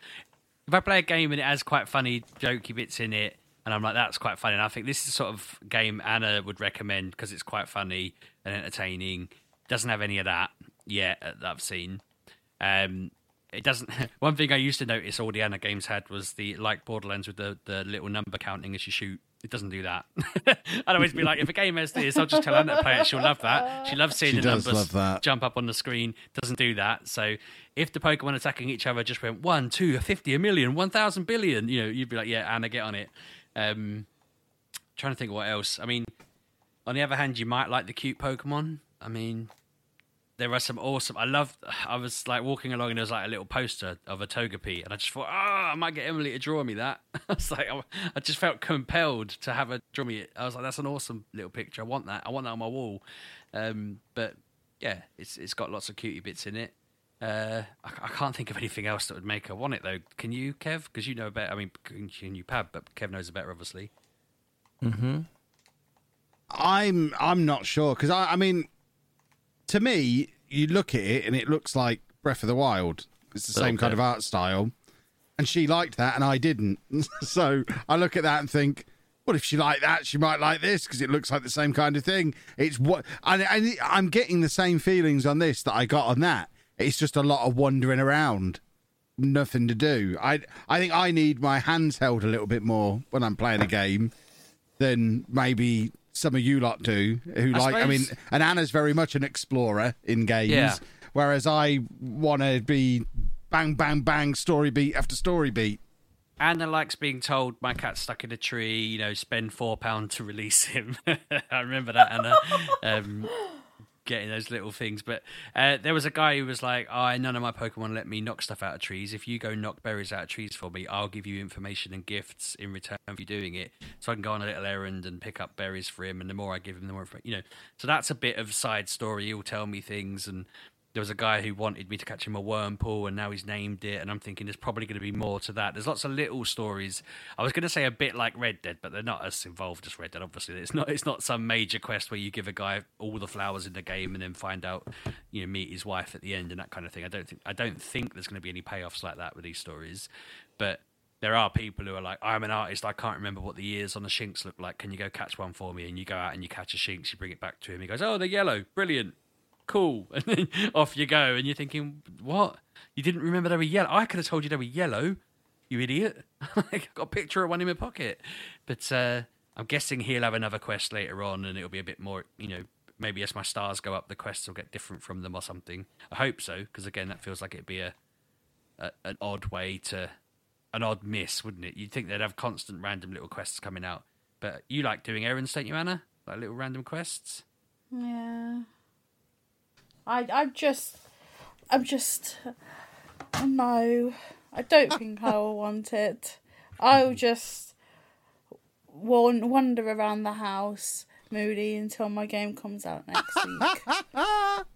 If I play a game and it has quite funny, jokey bits in it, and I'm like, that's quite funny. And I think this is the sort of game Anna would recommend because it's quite funny and entertaining. Doesn't have any of that yet that I've seen. Um, it doesn't. One thing I used to notice all the Anna games had was the like Borderlands with the the little number counting as you shoot it doesn't do that. I'd always be like, if a game has this, I'll just tell Anna to play it. She'll love that. She loves seeing She the numbers jump up on the screen. Doesn't do that. So if the Pokemon attacking each other just went one, two, fifty, a million, one thousand billion, you know, you'd be like, yeah, Anna, get on it. Um, trying to think of what else. I mean, on the other hand, you might like the cute Pokemon. I mean, there are some awesome. I love. I was like walking along and there was like a little poster of a toga Togepi, and I just thought, oh, I might get Emily to draw me that. I was like, I, I just felt compelled to have her draw me it. I was like, that's an awesome little picture. I want that. I want that on my wall. Um, but yeah, it's it's got lots of cutie bits in it. Uh, I, I can't think of anything else that would make her want it though. Can you, Kev? Because you know better. I mean, can, can you, Pab? But Kev knows better, obviously. Hmm. I'm I'm not sure because I, I mean, to me, you look at it and it looks like Breath of the Wild. It's the same Okay. kind of art style, and she liked that and I didn't. so I look at that and think, what if she liked that? She might like this because it looks like the same kind of thing. It's what and, and I'm getting the same feelings on this that I got on that. It's just a lot of wandering around, nothing to do. I I think I need my hands held a little bit more when I'm playing a game than maybe some of you lot do. Who I like, I mean, and Anna's very much an explorer in games, Yeah. whereas I want to be bang, bang, bang, story beat after story beat. Anna likes being told my cat's stuck in a tree. You know, spend four pound to release him. I remember that Anna um, getting those little things. But uh, there was a guy who was like, "Oh, none of my Pokemon let me knock stuff out of trees. If you go knock berries out of trees for me, I'll give you information and gifts in return for you doing it. So I can go on a little errand and pick up berries for him. And the more I give him, the more. You know, so that's a bit of side story. He'll tell me things and." There was a guy who wanted me to catch him a Wurmple and now he's named it and i'm thinking there's probably going to be more to that there's lots of little stories i was going to say a bit like red dead but they're not as involved as red dead obviously it's not it's not some major quest where you give a guy all the flowers in the game and then find out you know meet his wife at the end and that kind of thing i don't think i don't think there's going to be any payoffs like that with these stories but there are people who are like, I'm an artist, I can't remember what the ears on the shinx look like. Can you go catch one for me? And you go out and you catch a shinx, you bring it back to him. He goes, Oh, they're yellow. Brilliant. Cool. And then off you go. And you're thinking, What? You didn't remember they were yellow? I could have told you they were yellow, you idiot. I've got a picture of one in my pocket. But uh, I'm guessing he'll have another quest later on and it'll be a bit more, you know, maybe as my stars go up, the quests will get different from them or something. I hope so, because again, that feels like it'd be a, a an odd way to an odd miss, wouldn't it? You'd think they'd have constant random little quests coming out. But you like doing errands, don't you, Anna? Like little random quests? Yeah. I I'm just I'm just no. I don't think I will want it. I'll just wan- wander around the house moody until my game comes out next week.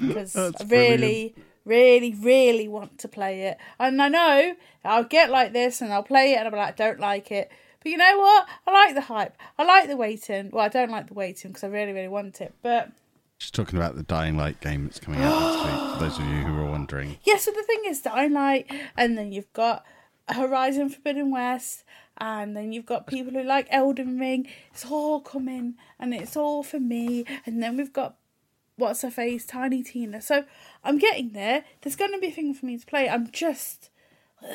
Because I really, really, really want to play it. And I know I'll get like this and I'll play it and I'll be like, I don't like it. But you know what? I like the hype. I like the waiting. Well, I don't like the waiting because I really, really want it. But Just talking about the Dying Light game that's coming out next week. For those of you who are wondering, yeah, so the thing is Dying Light, and then you've got Horizon Forbidden West, and then you've got people who like Elden Ring. It's all coming, and it's all for me. And then we've got what's her face, Tiny Tina. So I'm getting there. There's going to be a thing for me to play. I'm just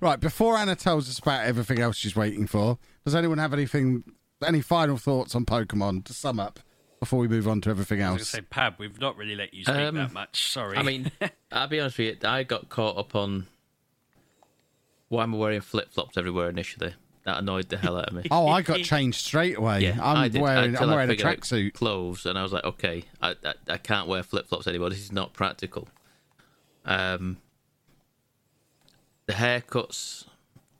right before Anna tells us about everything else she's waiting for, does anyone have anything, any final thoughts on Pokemon to sum up before we move on to everything else. I was going to say, Pab, we've not really let you speak Um, that much. Sorry. I mean, I'll be honest with you. I got caught up on why am I wearing flip flops everywhere initially. That annoyed the hell out of me. Oh, I got changed straight away. Yeah, I I'm did. wearing, I'm wearing a figured tracksuit. clothes, and I was like, okay, I I, I can't wear flip flops anymore. This is not practical. Um, the haircuts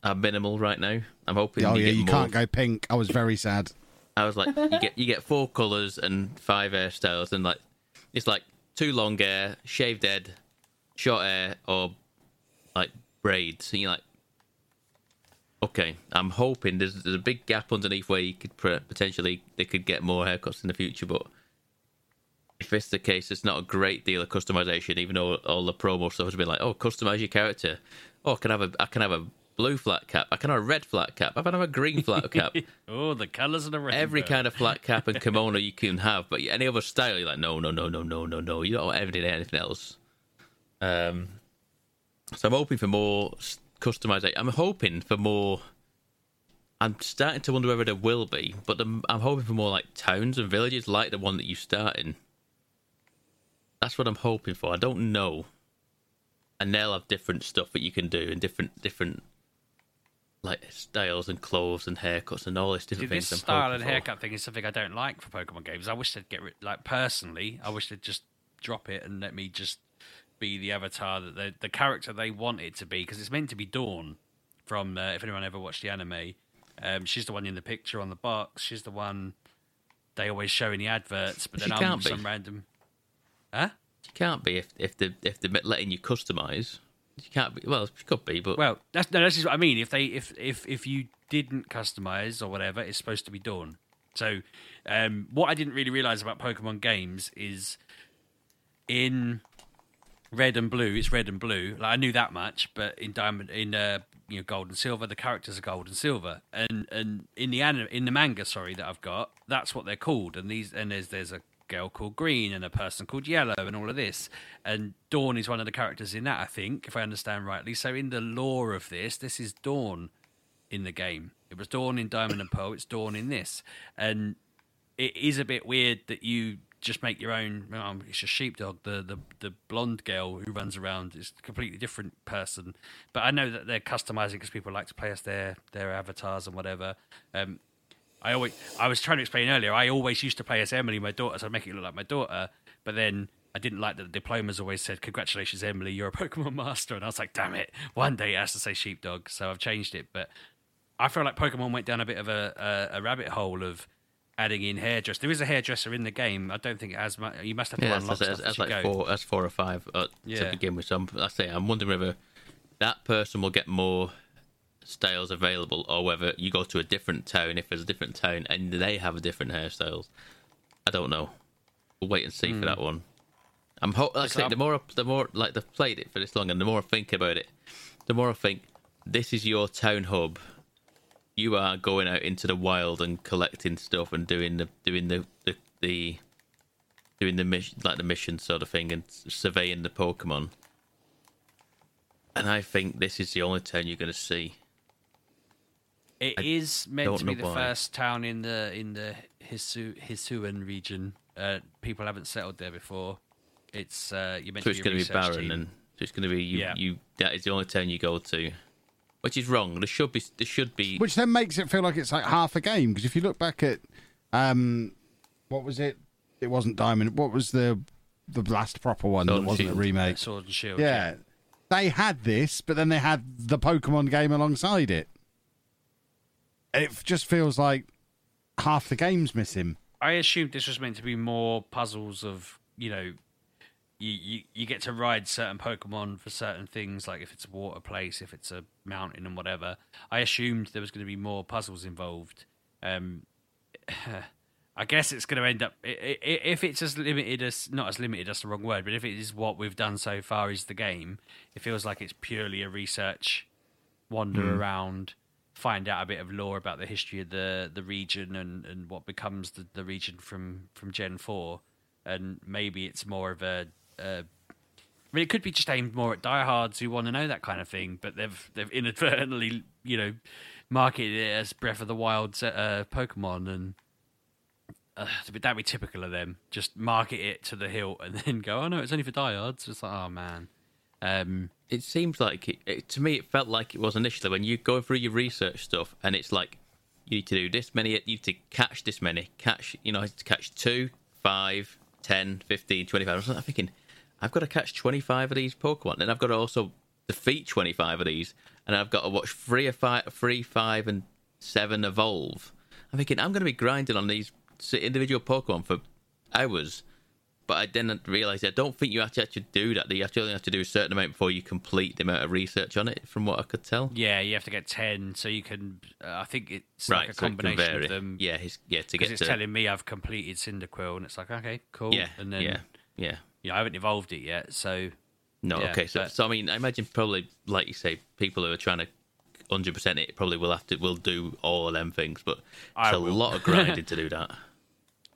are minimal right now. I'm hoping Oh you yeah, get you more. can't go pink. I was very sad. I was like, you get you get four colors and five hairstyles, and like it's like two long hair, shaved head, short hair, or like braids. And you're like, okay, I'm hoping there's there's a big gap underneath where you could potentially they could get more haircuts in the future, but. If it's the case, it's not a great deal of customization. Even though all the promo stuff has been like, "Oh, customize your character." Oh, I can have a, I can have a blue flat cap. I can have a red flat cap. I can have a green flat cap. oh, the colours of the rainbow. every kind of flat cap and kimono you can have, but any other style, you're like, no, no, no, no, no, no, no. You don't ever anything, anything else. Um, so I'm hoping for more customization. I'm hoping for more I'm starting to wonder whether there will be, but I'm, I'm hoping for more like towns and villages, like the one that you start in. That's what I'm hoping for. I don't know, and they'll have different stuff that you can do and different different like styles and clothes and haircuts and all this different this things. I'm style and for. haircut thing is something I don't like for Pokemon games. I wish they'd get rid. Like personally, I wish they'd just drop it and let me just be the avatar that the the character they want it to be because it's meant to be Dawn from. Uh, if anyone ever watched the anime, um, she's the one in the picture on the box. She's the one they always show in the adverts. But She then I'm can't be. some random. Huh? You can't be if if the if they're letting you customize. You can't be. Well, she could be, but Well, that's no. That's just what I mean. If they if if if you didn't customize or whatever, it's supposed to be Dawn. So, um, what I didn't really realize about Pokemon games is in Red and Blue, it's Red and Blue. Like I knew that much, but in Diamond, in uh, you know Gold and Silver, the characters are Gold and Silver, and and in the anim- in the manga, sorry, that I've got, that's what they're called. And these and there's there's a girl called Green and a person called Yellow and all of this. And Dawn is one of the characters in that, I think, if I understand rightly. So in the lore of this, this is Dawn in the game. It was Dawn in Diamond and Pearl. It's Dawn in this, and it is a bit weird that you just make your own. Um, it's a sheepdog. The, the the blonde girl who runs around is a completely different person. But I know that they're customizing because people like to play as their their avatars and whatever. Um, I always I was trying to explain earlier. I always used to play as Emily, my daughter, so I make it look like my daughter. But then I didn't like that the diplomas always said, "Congratulations, Emily, you're a Pokemon master." And I was like, "Damn it! One day it has to say sheepdog." So I've changed it. But I feel like Pokemon went down a bit of a, a, a rabbit hole of adding in hairdresser. There is a hairdresser in the game. I don't think it has much. You must have to yeah, unlock that's, stuff that's, as that's like go. four. That's four or five uh, Yeah. to begin with. So I'm, I say I'm wondering whether that person will get more styles available, or whether you go to a different town if there's a different town and they have a different hairstyles. I don't know. We'll wait and see for hmm. that one. I'm ho- like I say, the more I- the more like they've played it for this long, and the more I think about it, the more I think this is your town hub. You are going out into the wild and collecting stuff and doing the doing the the, the doing the mission like the mission sort of thing and surveying the Pokemon. And I think this is the only town you're going to see. It I is meant to be the why. first town in the in the Hisu Hisuian region. Uh, people haven't settled there before. It's uh, you meant So to it's be a going to be barren, team. and so it's going to be you. Yeah. You that is the only town you go to, which is wrong. There should be there should be Which then makes it feel like it's like half a game because if you look back at, um, what was it? It wasn't Diamond. What was the the last proper one Sword that wasn't Shield. a remake? Sword and Shield. Yeah, they had this, but then they had the Pokemon game alongside it. It just feels like half the game's missing. I assumed this was meant to be more puzzles of you know, you, you you get to ride certain Pokemon for certain things, like if it's a water place, if it's a mountain, and whatever. I assumed there was going to be more puzzles involved. Um, I guess it's going to end up if it's as limited as not as limited. That's the wrong word, but if it is what we've done so far is the game, it feels like it's purely a research wander around, find out a bit of lore about the history of the the region and and what becomes the, the region from from Gen Four, and maybe it's more of a. a I mean, it could be just aimed more at diehards who want to know that kind of thing, but they've they've inadvertently, you know, marketed it as Breath of the Wild uh, Pokemon, and uh, that'd be typical of them. Just market it to the hilt and then go, "Oh no, it's only for diehards." It's like, oh man, um, it seems like it, it, to me it felt like it was initially when you go through your research stuff and it's like you need to do this many you need to catch this many catch you know to catch 2 5 10 15 25 i'm thinking I've got to catch 25 of these Pokemon. And I've got to also defeat 25 of these and I've got to watch 3 or 5 3 5 and 7 evolve. I'm thinking I'm going to be grinding on these individual Pokemon for hours but I didn't realize I don't think you have to actually do that. You actually only have to do a certain amount before you complete the amount of research on it, from what I could tell. yeah, you have to get ten, so you can. Uh, I think it's right, like a so combination of them. Yeah, his, yeah, to because get it's to telling me I've completed Cyndaquil, and it's like, okay, cool. yeah, and then yeah, yeah. you know, I haven't evolved it yet, so No, Yeah, okay. So, but- so I mean, I imagine probably like you say, people who are trying to hundred percent it probably will have to will do all of them things, but it's a will. lot of grinding to do that.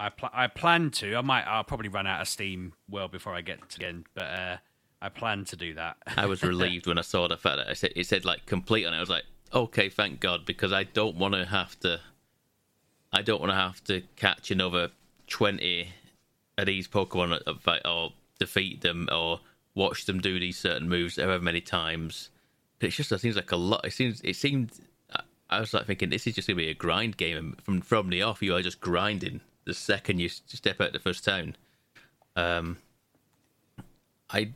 I pl- I plan to. I might. I'll probably run out of steam well before I get to the end, but uh, I plan to do that. I was relieved when I saw the fact that it said, it said like complete it. I was like, okay, thank God, because I don't want to have to. I don't want to have to catch another twenty of these Pokemon or defeat them or watch them do these certain moves however many times. It's just it seems like a lot. It seems it seemed. I was like thinking this is just gonna be a grind game and from from the off. You are just grinding the second you step out the first town. Um, I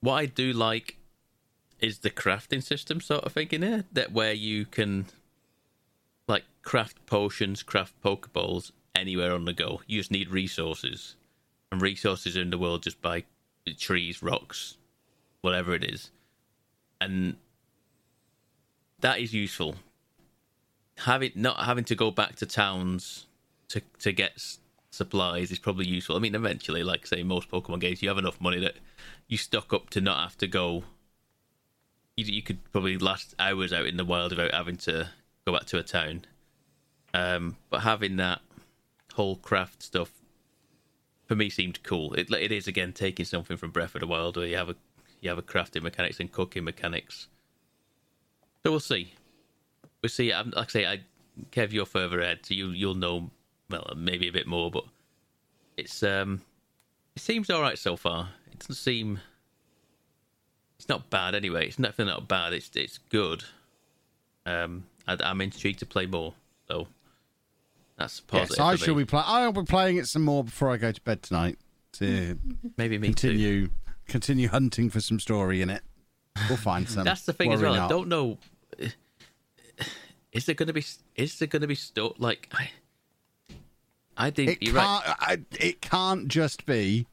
what I do like is the crafting system sort of thing in here that where you can like craft potions, craft pokeballs anywhere on the go. You just need resources, and resources in the world just by trees, rocks, whatever it is, and that is useful. Having not having to go back to towns to to get supplies is probably useful. I mean, eventually, like say most Pokemon games, you have enough money that you stock up to not have to go. You, you could probably last hours out in the wild without having to go back to a town. Um, but having that whole craft stuff for me seemed cool. It it is again taking something from Breath of the Wild where you have a you have a crafting mechanics and cooking mechanics. So we'll see. We'll see. I'm, like I say, I Kev, you're further ahead, so you you'll know well maybe a bit more, but it's um it seems all right so far. It doesn't seem it's not bad anyway. It's definitely not bad. It's it's good. Um, I, I'm intrigued to play more. So that's positive. Yes, I shall be playing. I'll be playing it some more before I go to bed tonight to Maybe me too. continue continue hunting for some story in it. We'll find some. That's the thing as well. I don't know. Is there going to be? Is there going to be sto- like? I, I think It you're can't. right. I, it can't just be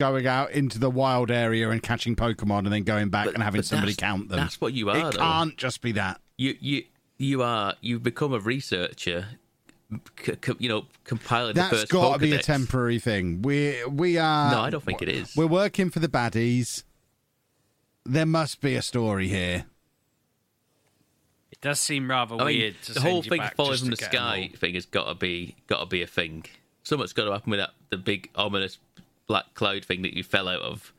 going out into the wild area and catching Pokemon and then going back But- and having somebody count them. that's what you are, It though. can't just be that. You you you are you've become a researcher. C- c- you know, compiling the That's first got to be a temporary thing. We we are. No, I don't think it is. We're working for the baddies. There must be a story here. It does seem rather I mean, weird. to the whole you thing falling from the sky thing has got to be got to be a thing. Something's got to happen with that the big ominous black cloud thing that you fell out of.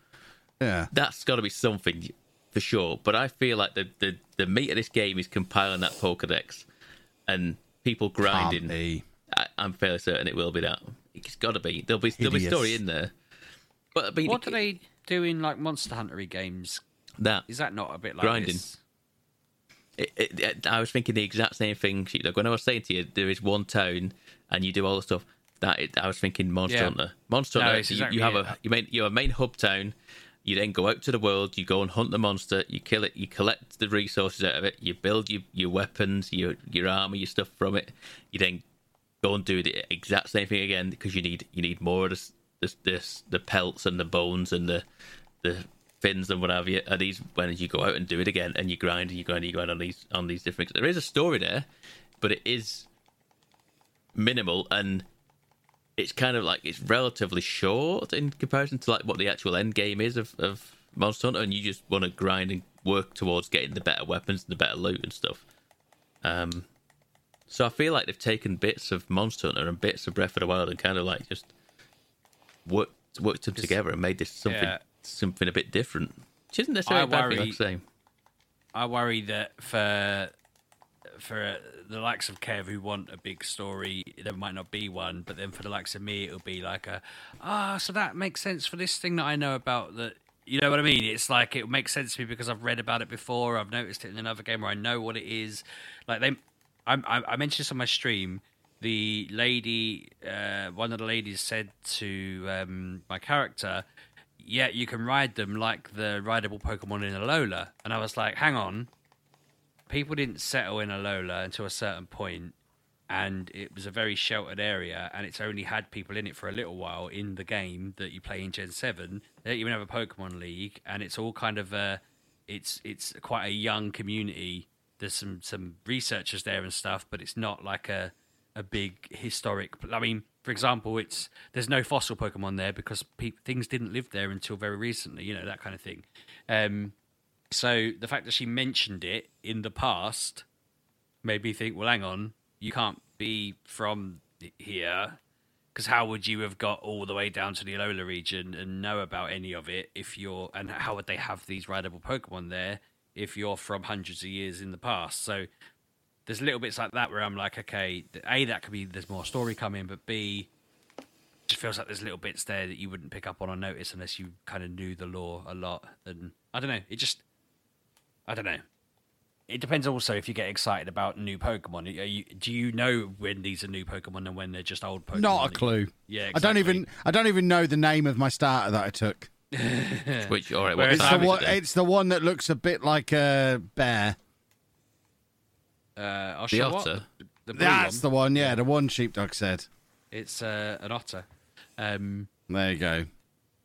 Yeah. that's got to be something for sure. But I feel like the, the, the meat of this game is compiling that Pokedex and people grinding. be. I, I'm fairly certain it will be that. It's got to be. There'll be there'll be story in there. But I mean, What do they do in like Monster Huntery games? that Is that not a bit like Grinding. this? It, it, it- I was thinking the exact same thing. Like when I was saying to you, there is one town and you do all the stuff. That it, I was thinking Monster Yeah. Hunter. Monster No, Hunter. you, exactly you have a you main you have a main hub town. You then go out to the world. You go and hunt the monster. You kill it. You collect the resources out of it. You build your, your weapons, your your armor, your stuff from it. You then go and do the exact same thing again because you need you need more of this this, this the pelts and the bones and the the fins and what have you. Are these when you go out and do it again and you grind and you grind and you grind on these on these different. There is a story there, but it is minimal and it's kind of like it's relatively short in comparison to like what the actual end game is of, of Monster Hunter, and you just want to grind and work towards getting the better weapons and the better loot and stuff. Um, so I feel like they've taken bits of Monster Hunter and bits of Breath of the Wild and kind of like just worked worked them together and made this something Yeah. Something a bit different, which isn't necessarily I a bad thing. worry- Like I worry that for for the likes of Kev who want a big story, there might not be one. But then for the likes of me, it'll be like a ah, so that makes sense for this thing that I know about. That you know what I mean? It's like it makes sense to me because I've read about it before. I've noticed it in another game, where I know what it is. Like they, I, I, I mentioned this on my stream. The lady, uh, one of the ladies said to um, my character, yeah, you can ride them like the rideable Pokemon in Alola. And I was like, hang on. People didn't settle in Alola until a certain point, and it was a very sheltered area, and it's only had people in it for a little while in the game that you play in Gen 7. They don't even have a Pokemon League, and it's all kind of a. It's it's quite a young community. There's some some researchers there and stuff, but it's not like a a big historic. I mean, for example, it's there's no fossil Pokemon there because pe- things didn't live there until very recently. You know that kind of thing. Um, so the fact that she mentioned it in the past made me think, well, hang on, you can't be from here because how would you have got all the way down to the Alola region and know about any of it if you're and how would they have these rideable Pokemon there if you're from hundreds of years in the past. So there's little bits like that where I'm like, okay, a that could be there's more story coming, but b just feels like there's little bits there that you wouldn't pick up on or notice unless you kind of knew the lore a lot. And I don't know, it just I don't know. It depends also if you get excited about new Pokemon. Are you, do you know when these are new Pokemon and when they're just old Pokemon? Not a that you- clue. Yeah, I don't even I don't even know the name of my starter that I took. Which all right, what Whereas It's the one. It's the one that looks a bit like a bear. Uh, I'll The show what? otter? The, the blue That's one. the one. Yeah, the one sheepdog said. It's uh, an otter. Um, There you go.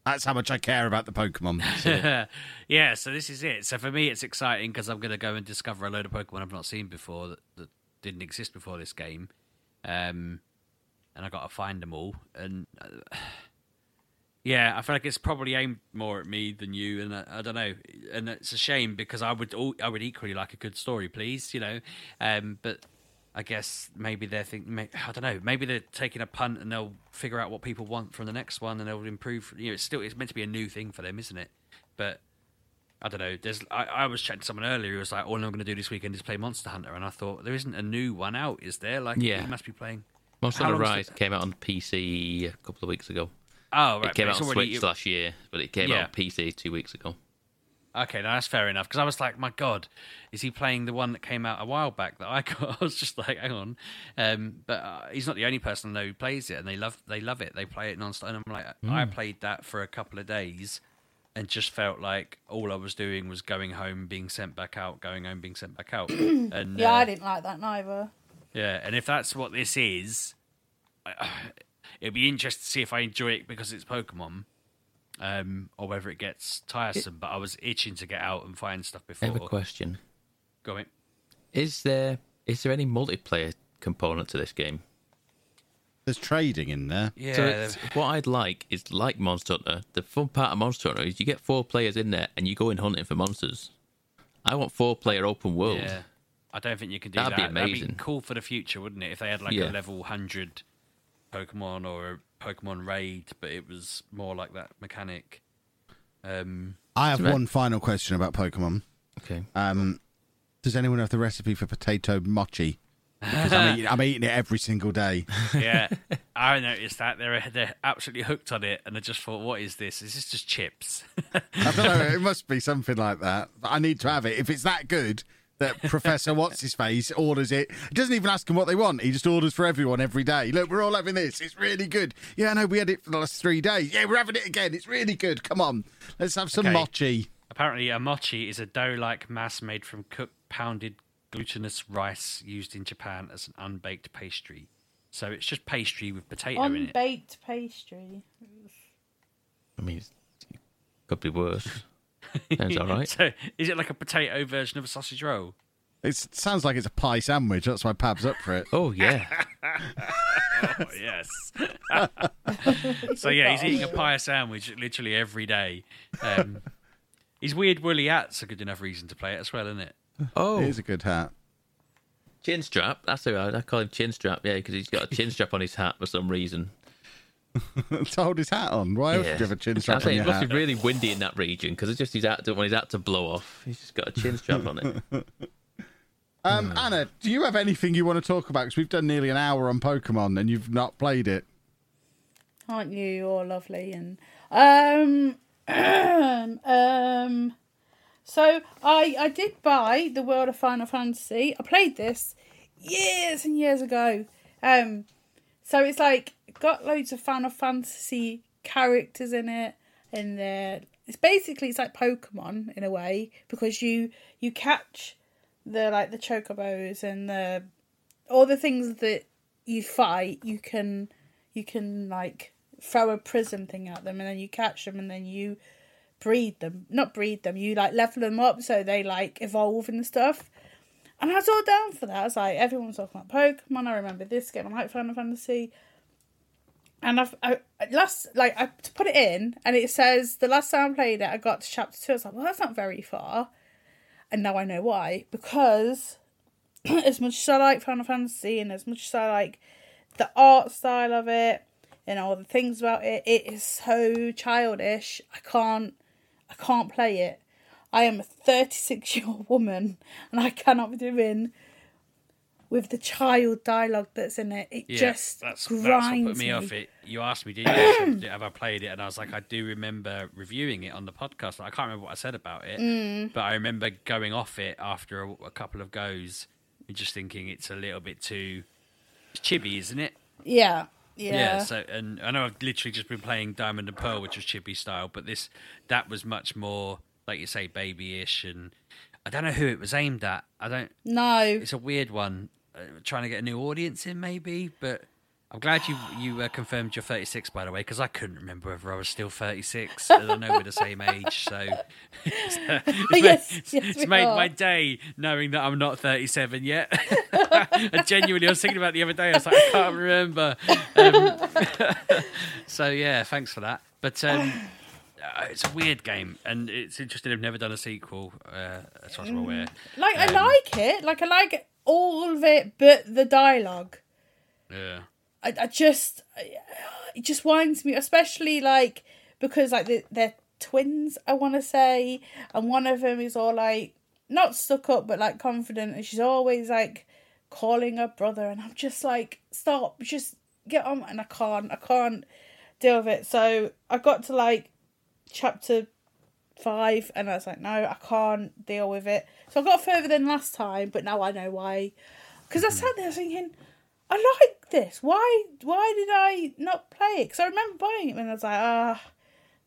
That's how much I care about the Pokemon. yeah, so this is it. So for me, it's exciting because I'm going to go and discover a load of Pokemon I've not seen before that, that didn't exist before this game, um, and I got to find them all. And uh, yeah, I feel like it's probably aimed more at me than you, and I, I don't know. And it's a shame because I would all, I would equally like a good story, please, you know. Um, but I guess maybe they're thinking, I don't know, maybe they're taking a punt and they'll figure out what people want from the next one and they'll improve. You know, it's still it's meant to be a new thing for them, isn't it? But I don't know. There's I, I was chatting to someone earlier who was like, all I'm going to do this weekend is play Monster Hunter, and I thought there isn't a new one out, is there? Like, Yeah. you must be playing. Monster How Hunter the- Rise came out on PC a couple of weeks ago. Oh, right. it came out on already- Switch last year, but it came Yeah. out on PC two weeks ago. Okay, now that's fair enough. Because I was like, my God, is he playing the one that came out a while back that I got? I was just like, hang on. Um, but uh, he's not the only person I know who plays it, and they love they love it. They play it nonstop. And I'm like, I Hmm. played that for a couple of days, and just felt like all I was doing was going home, being sent back out, going home, being sent back out. and Yeah, uh, I didn't like that neither. yeah, and if that's what this is, I- it'd be interesting to see if I enjoy it because it's Pokemon, um, or whether it gets tiresome. but I was itching to get out and find stuff before. I have a question: Go on. Is there is there any multiplayer component to this game? There's trading in there. Yeah, So what I'd like is like Monster Hunter. The fun part of Monster Hunter is you get four players in there and you go in hunting for monsters. I want four player open world. yeah. I don't think you can do That'd be that. That'd amazing. be cool for the future, wouldn't it? If they had like Yeah. a level hundred Pokemon or a Pokemon raid, but it was more like that mechanic. Um, I have one final question about Pokemon. Okay. Um, does anyone have the recipe for potato mochi? Because I'm eating, I'm eating it every single day. yeah, I noticed that they're they're absolutely hooked on it, and I just thought, what is this? Is this just chips? I don't know. It must be something like that. But I need to have it. If it's that good that Professor What's His Face orders it, he doesn't even ask them what they want. He just orders for everyone every day. Look, we're all having this. It's really good. Yeah, no, we had it for the last three days. Yeah, we're having it again. It's really good. Come on, let's have some Okay. mochi. Apparently, a mochi is a dough-like mass made from cooked, pounded glutinous rice used in Japan as an unbaked pastry. So it's just pastry with potato in it. Unbaked pastry. I mean, it could be worse. Sounds all right. So is it like a potato version of a sausage roll? It sounds like it's a pie sandwich. That's why Pab's up for it. Oh yeah. Oh, yes. so yeah, he's eating a pie sandwich literally every day. Um, his weird woolly hat's a good enough reason to play it as well, isn't it? Oh, It is a good hat. chin strap. That's who I, I call him chin strap. Yeah, because he's got a chin strap on his hat for some reason. to hold his hat on. Why else Yeah. would you have a chin strap on your it must hat? be really windy in that region because it's just his hat. Don't want his hat to blow off. He's just got a chin strap on it. Um, Anna, do you have anything you want to talk about? Because we've done nearly an hour on Pokemon and you've not played it. Aren't you all lovely? And um, um, so I I did buy the World of Final Fantasy. I played this years and years ago. Um, so it's like got loads of Final Fantasy characters in it, and they're it's basically it's like Pokemon in a way because you you catch the like the chocobos and the all the things that you fight you can you can like throw a prism thing at them and then you catch them and then you breed them not breed them you like level them up so they like evolve and stuff and I was all down for that. I was like, everyone's talking about Pokemon. I remember this game. I like Final Fantasy. And I've I, last like I put it in, and it says the last time I played it, I got to chapter two. I was like, well, that's not very far. And now I know why because as much as I like Final Fantasy, and as much as I like the art style of it and all the things about it, it is so childish. I can't I can't play it. I am a 36 year old woman and I cannot be doing with the child dialogue that's in it. It Yeah, just that's, grinds that's what put me, me. off it. You asked me, didn't you, have I played it? And I was like, I do remember reviewing it on the podcast. I can't remember what I said about it, Mm. but I remember going off it after a, a couple of goes and just thinking it's a little bit too chibi, isn't it? Yeah. Yeah. So, and I know I've literally just been playing Diamond and Pearl, which was chibi style, but this that was much more like you say, babyish, and I don't know who it was aimed at. I don't. no. It's a weird one. Uh, trying to get a new audience in, maybe, but. I'm glad you you uh, confirmed you're 36, by the way, because I couldn't remember whether I was still 36. and I know we're the same age, so it's, uh, it's Yes, made, yes, it's made my day knowing that I'm not 37 yet. and genuinely, I was thinking about it the other day. I was like, I can't remember. Um, so yeah, thanks for that. But um, uh, it's a weird game, and it's interesting. I've never done a sequel, uh, as far as I'm aware. Like, I Um, like it. Like, I like all of it, but the dialogue. Yeah. I, I just it just winds me especially like because like they, they're twins i want to say and one of them is all like not stuck up but like confident and she's always like calling her brother and i'm just like stop just get on and i can't i can't deal with it so i got to like chapter five and i was like no i can't deal with it so i got further than last time but now i know why because i sat there thinking I like this. Why? Why did I not play it? Because I remember buying it when I was like, ah,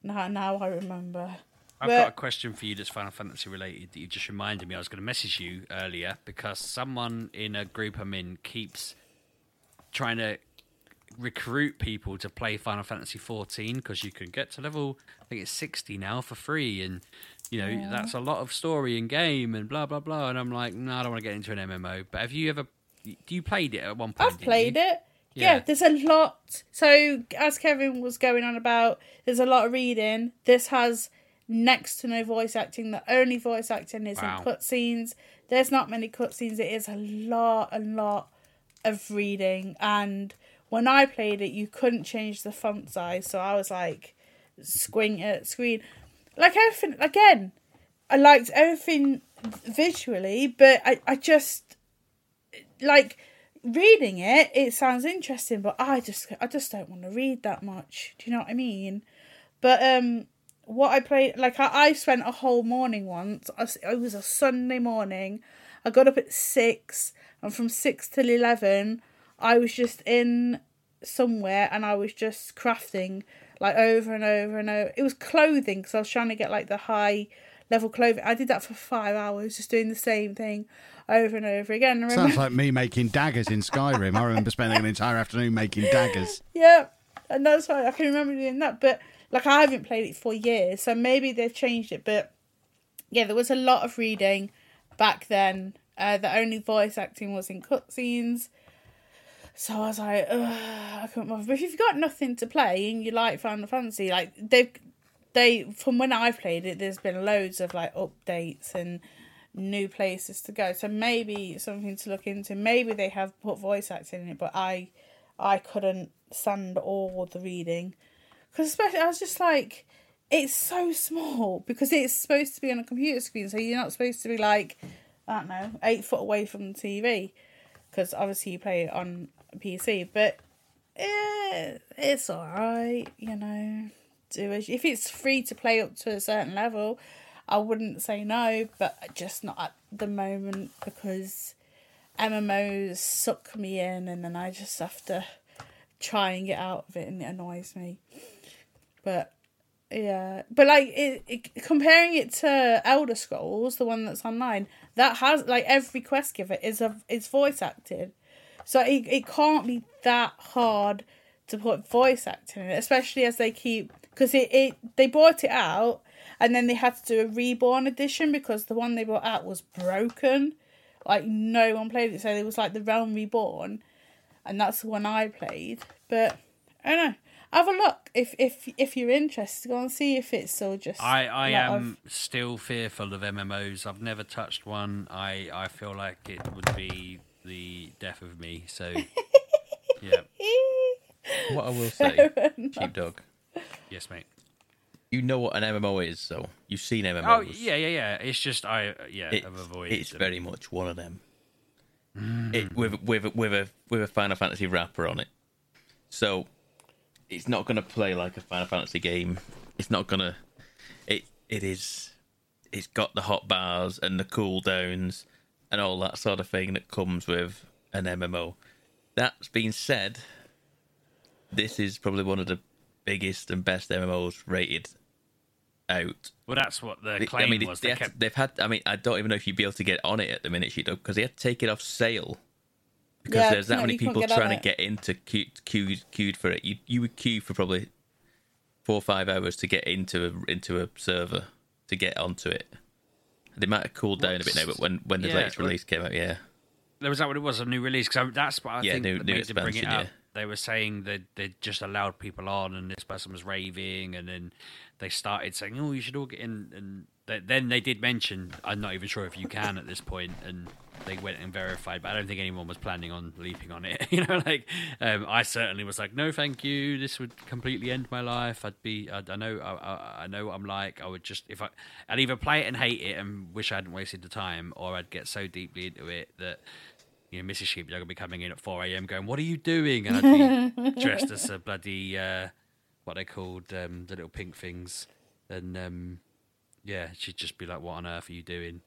now now I remember. I've But- got a question for you that's Final Fantasy related that you just reminded me. I was going to message you earlier because someone in a group I'm in keeps trying to recruit people to play Final Fantasy 14 because you can get to level, I think it's 60 now for free. And, you know, that's a lot of story and game and blah, blah, blah. And I'm like, no, I don't want to get into an MMO. But have you ever, do you played it at one point? I've played you? it. Yeah. Yeah. there's a lot. So as Kevin was going on about, there's a lot of reading. This has next to no voice acting. The only voice acting is Wow. in cutscenes. There's not many cutscenes. It is a lot, a lot of reading. And when I played it, you couldn't change the font size, so I was like, squint at screen, like everything. Again, I liked everything visually, but I, I just like reading it. It sounds interesting, but I just, I just don't want to read that much. Do you know what I mean? But um, what I played, like I, I spent a whole morning once. I It was a Sunday morning. I got up at six, and from six till eleven, I was just in somewhere, and I was just crafting like over and over and over. It was clothing because I was trying to get like the high level clothing. I did that for five hours, just doing the same thing over and over again. Remember- Sounds like me making daggers in Skyrim. I remember spending an entire afternoon making daggers. Yeah, and that's why I can remember doing that. But like, I haven't played it for years, so maybe they've changed it. But yeah, there was a lot of reading back then. Uh, the only voice acting was in cutscenes. So I was like, I couldn't bother. But if you've got nothing to play and you like Final Fantasy, like they've they from when I've played it, there's been loads of like updates and new places to go. So maybe something to look into. Maybe they have put voice acting in it, but I I couldn't stand all the reading because especially I was just like, it's so small because it's supposed to be on a computer screen, so you're not supposed to be like I don't know eight foot away from the TV because obviously you play it on PC, but eh, it's alright, you know. Do it if it's free to play up to a certain level. I wouldn't say no, but just not at the moment because MMOs suck me in, and then I just have to try and get out of it, and it annoys me. But yeah, but like it, it, comparing it to Elder Scrolls, the one that's online, that has like every quest giver is a is voice acted, so it it can't be that hard to put voice acting in it, especially as they keep because it, it they bought it out and then they had to do a reborn edition because the one they bought out was broken, like no one played it, so it was like the Realm Reborn, and that's the one I played. But I don't know. Have a look if if if you're interested. Go and see if it's still just. I I am still fearful of MMOs. I've never touched one. I, I feel like it would be the death of me. So, yeah. What I will say, sheepdog, Yes, mate. you know what an MMO is, so you've seen MMOs. Oh yeah, yeah, yeah. It's just I uh, yeah it's, I've avoided. it's them. very much one of them. Mm. It, with with with a with a Final Fantasy wrapper on it, so it's not going to play like a Final Fantasy game. It's not going to. It it is. It's got the hot bars and the cooldowns and all that sort of thing that comes with an MMO. That's been said, this is probably one of the biggest and best MMOs rated out. Well, that's what the They- claim I mean, was. they They had, kept they've had. I mean, I don't even know if you'd be able to get on it at the minute, she because they had to take it off sale because Yeah, there's that no, many people trying to get into queue, queued, queued for it. You you would queue for probably four or five hours to get into a into a server to get onto it. They might have cooled down a bit now, but when when the Yeah, latest release came out, yeah, there was that what it was a new release because that's what I Yeah, think new- that new made them bring it up. yeah. They were saying that they just allowed people on, and this person was raving, and then they started saying, "Oh, you should all get in." And they, then they did mention, "I'm not even sure if you can at this point," and they went and verified. But I don't think anyone was planning on leaping on it. you know, like um, I certainly was like, "No, thank you. This would completely end my life. I'd be, I, I know, I, I, I know what I'm like. I would just if I, I'd either play it and hate it and wish I hadn't wasted the time, or I'd get so deeply into it that." you know, Mrs. Sheepdog would be coming in at 4 a.m. going, What are you doing? And I'd be dressed as a bloody, uh, what they called, um, the little pink things. And um, yeah, she'd just be like, What on earth are you doing?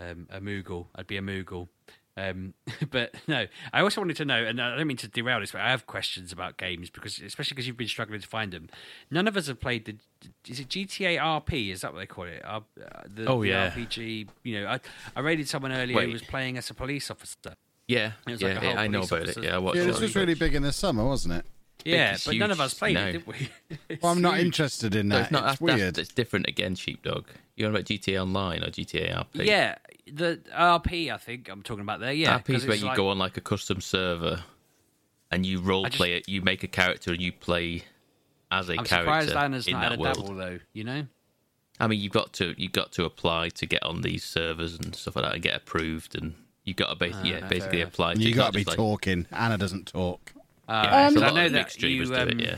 Um, a Moogle. I'd be a Moogle. Um, but no, I also wanted to know, and I don't mean to derail this, but I have questions about games because, especially because you've been struggling to find them. None of us have played the. Is it GTA RP? Is that what they call it? Uh, the, Oh, the yeah. RPG. You know, I, I rated someone earlier Wait. who was playing as a police officer. yeah, It was yeah. like a whole I know police about it. Yeah, I watched Yeah, it this was really big in the summer, wasn't it? Yeah, but none of us played now. it, did we? Well, I'm not huge. interested in No, that. it's not. it's that's, weird. That's, it's different again, Sheepdog. You're on about GTA Online or GTA RP? Yeah, the RP. I think I'm talking about there. Yeah, RP is where you like- go on like a custom server and you role just- play it. You make a character and you play as a I'm character surprised Anna's in not that had a world. double though. You know. I mean, you've got to you've got to apply to get on these servers and stuff like that and get approved, and you've got to basically yeah Ah, basically apply. To you got to be like- talking. Anna doesn't talk. Uh, Yeah, Um, there's a I know that you, do um, it. Yeah,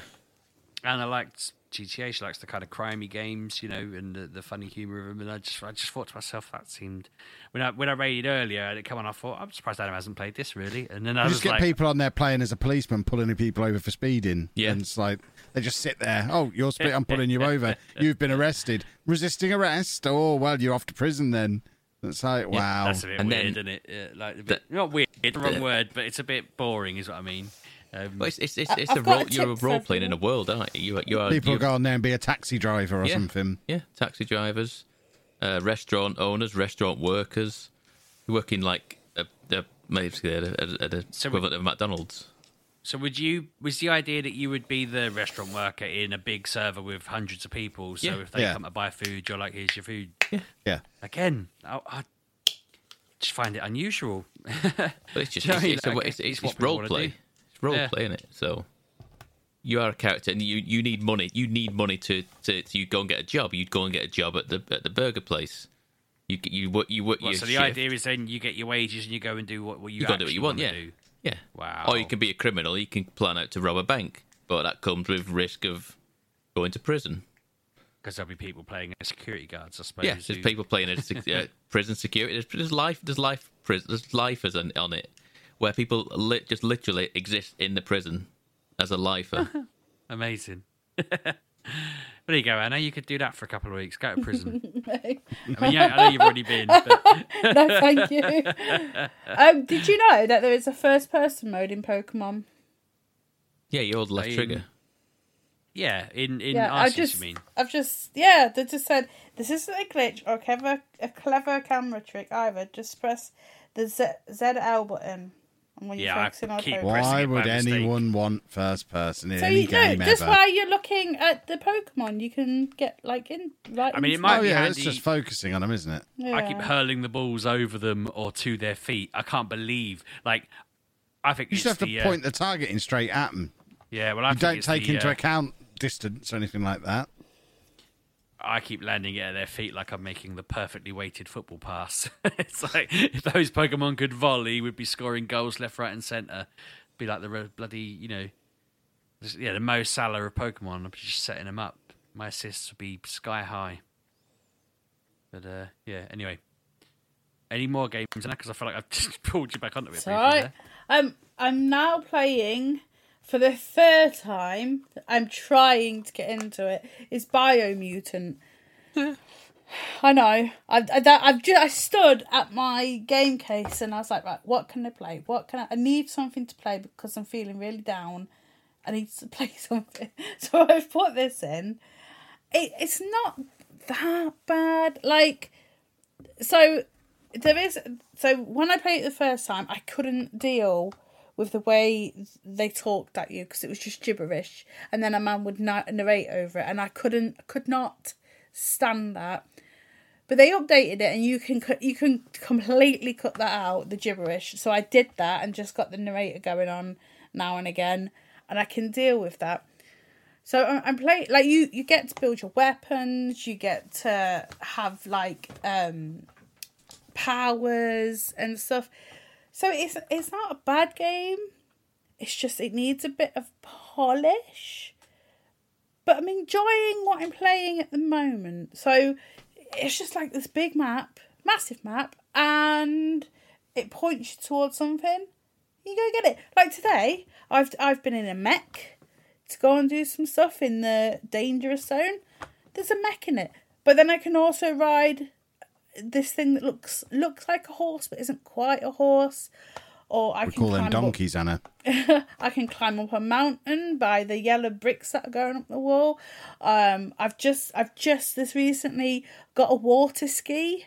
Anna likes GTA. She likes the kind of crimey games, you know, and the, the funny humour of them. And I just, I just thought to myself, that seemed when I when I rated earlier and it came on, I thought, I'm surprised Adam hasn't played this really. And then I You was just get like, people on there playing as a policeman, pulling people over for speeding. Yeah. And it's like, they just sit there. Oh, you're speed. I'm pulling you over. You've been arrested. Resisting arrest. Oh, well, you're off to prison then. It's like, wow. That's a bit And weird, then- isn't it? Yeah, like a bit, not weird, the wrong the- word, but it's a bit boring, is what I mean. Um, but it's it's it's, it's a got a role. You're a role playing in a world, aren't you? You, you are People you, go on there and be a taxi driver or Yeah. something. Yeah, taxi drivers, uh, restaurant owners, restaurant workers, who work in like a, a basically at a, at a So we- equivalent of McDonald's. So would you? Was the idea that you would be the restaurant worker in a big server with hundreds of people? So Yeah. if they Yeah. come to buy food, you're like, "Here's your food." Yeah. Yeah. Again, I, I just find it unusual. But it's just Do you know it's, what I mean? it's, it's, it's it's, what it's role wanna play. Role Yeah. play, is it? So you are a character, and you, you need money. You need money to, to, to you go and get a job. You'd go and get a job at the at the burger place. You you work you work Well, so the shift. idea is then you get your wages and you go and do what, what you, you go and do what you want. Yeah, do. yeah. Wow. Or you can be a criminal. You can plan out to rob a bank, but that comes with risk of going to prison. Because there'll be people playing as security guards, I suppose. Yeah, there's who- people playing as uh, prison security. There's, there's life. There's life. There's lifers on, on it, where people li- just literally exist in the prison as a lifer. Amazing. there you go, Anna. You could do that for a couple of weeks. Go to prison. no, I mean, yeah, I know you've already been. But thank you. Um, did you know that there is a first-person mode in Pokemon? yeah, you hold left Um, trigger. yeah, in in Yeah, I just, you mean? I've just, yeah, they just said this isn't a glitch or clever, a clever camera trick either. Just press the Z, ZL button, and when Yeah, I you're focusing on keep Pokemon. pressing Why it by would mistake. anyone want first person in So any you know, game just ever? while you're looking at the Pokemon, you can get like in right. I mean, it into might oh be yeah, it's just focusing on them, isn't it? Yeah. I keep hurling the balls over them or to their feet. I can't believe, like, I think You just have to the, uh, point the targeting straight at them. yeah, well, I You think don't it's take the, into uh, account distance or anything like that. I keep landing it at their feet like I'm making the perfectly weighted football pass. it's like if those Pokemon could volley, we'd be scoring goals left, right, and centre. Be like the bloody, you know, yeah, the Mo Salah of Pokemon. I'm just setting them up. my assists would be sky high. But uh, yeah, anyway. Any more games? Because I feel like I've just pulled you back onto it. It's alright. there. Um, I'm now playing for the third time. I'm trying to get into it. It's Biomutant. I know. I I that- I've just I stood at my game case and I was like, right, what can I play? What can I? I need something to play because I'm feeling really down. I need to play something. So I've put this in. It it's not that bad. Like so there is so when I played it the first time, I couldn't deal with the way they talked at you because it was just gibberish, and then a man would narrate over it, and I couldn't could not stand that. But they updated it, and you can you can completely cut that out the gibberish. So I did that and just got the narrator going on now and again, and I can deal with that. So I'm, I'm playing like you. You get to build your weapons. You get to have like um powers and stuff. So it's it's not a bad game. It's just it needs a bit of polish. But I'm enjoying what I'm playing at the moment. So it's just like this big map, massive map, and it points you towards something. You go get it. Like today, I've I've been in a mech to go and do some stuff in the dangerous zone. There's a mech in it, but then I can also ride this thing that looks looks like a horse but isn't quite a horse. Or I We can call them climb up- donkeys, Anna. I can climb up a mountain by the yellow bricks that are going up the wall. Um, I've just I've just this recently got a water ski.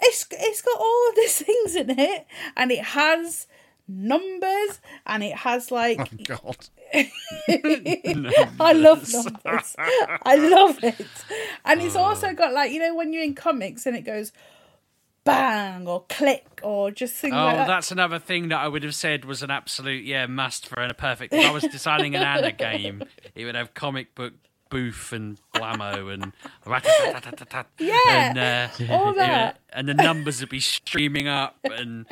It's it's got all of these things in it, and it has numbers, and it has like Oh, God. I love numbers. I love it. And it's also got like, you know, when you're in comics and it goes bang or click or just things Oh, like that. that's another thing that I would have said was an absolute yeah must for a perfect. If I was designing an Anna game, it would have comic book boof and blammo and. Yeah, and, uh, all that. and the numbers would be streaming up, and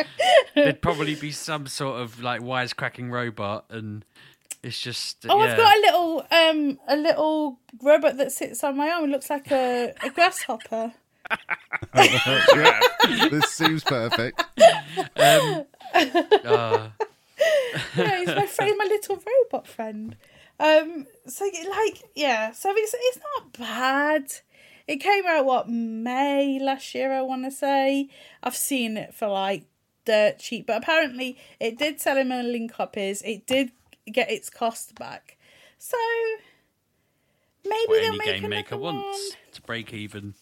there'd probably be some sort of like wisecracking robot, and it's just Oh, yeah. I've got a little um a little robot that sits on my arm. It looks like a, a grasshopper. This seems perfect. Uh, Yeah, he's my friend, my little robot friend. Um, so like, yeah, so it's it's not bad. It came out what May last year, I want to say. I've seen it for like dirt cheap, but apparently it did sell him a million copies. It did get its cost back, so maybe what they'll any make game maker one. wants to break even.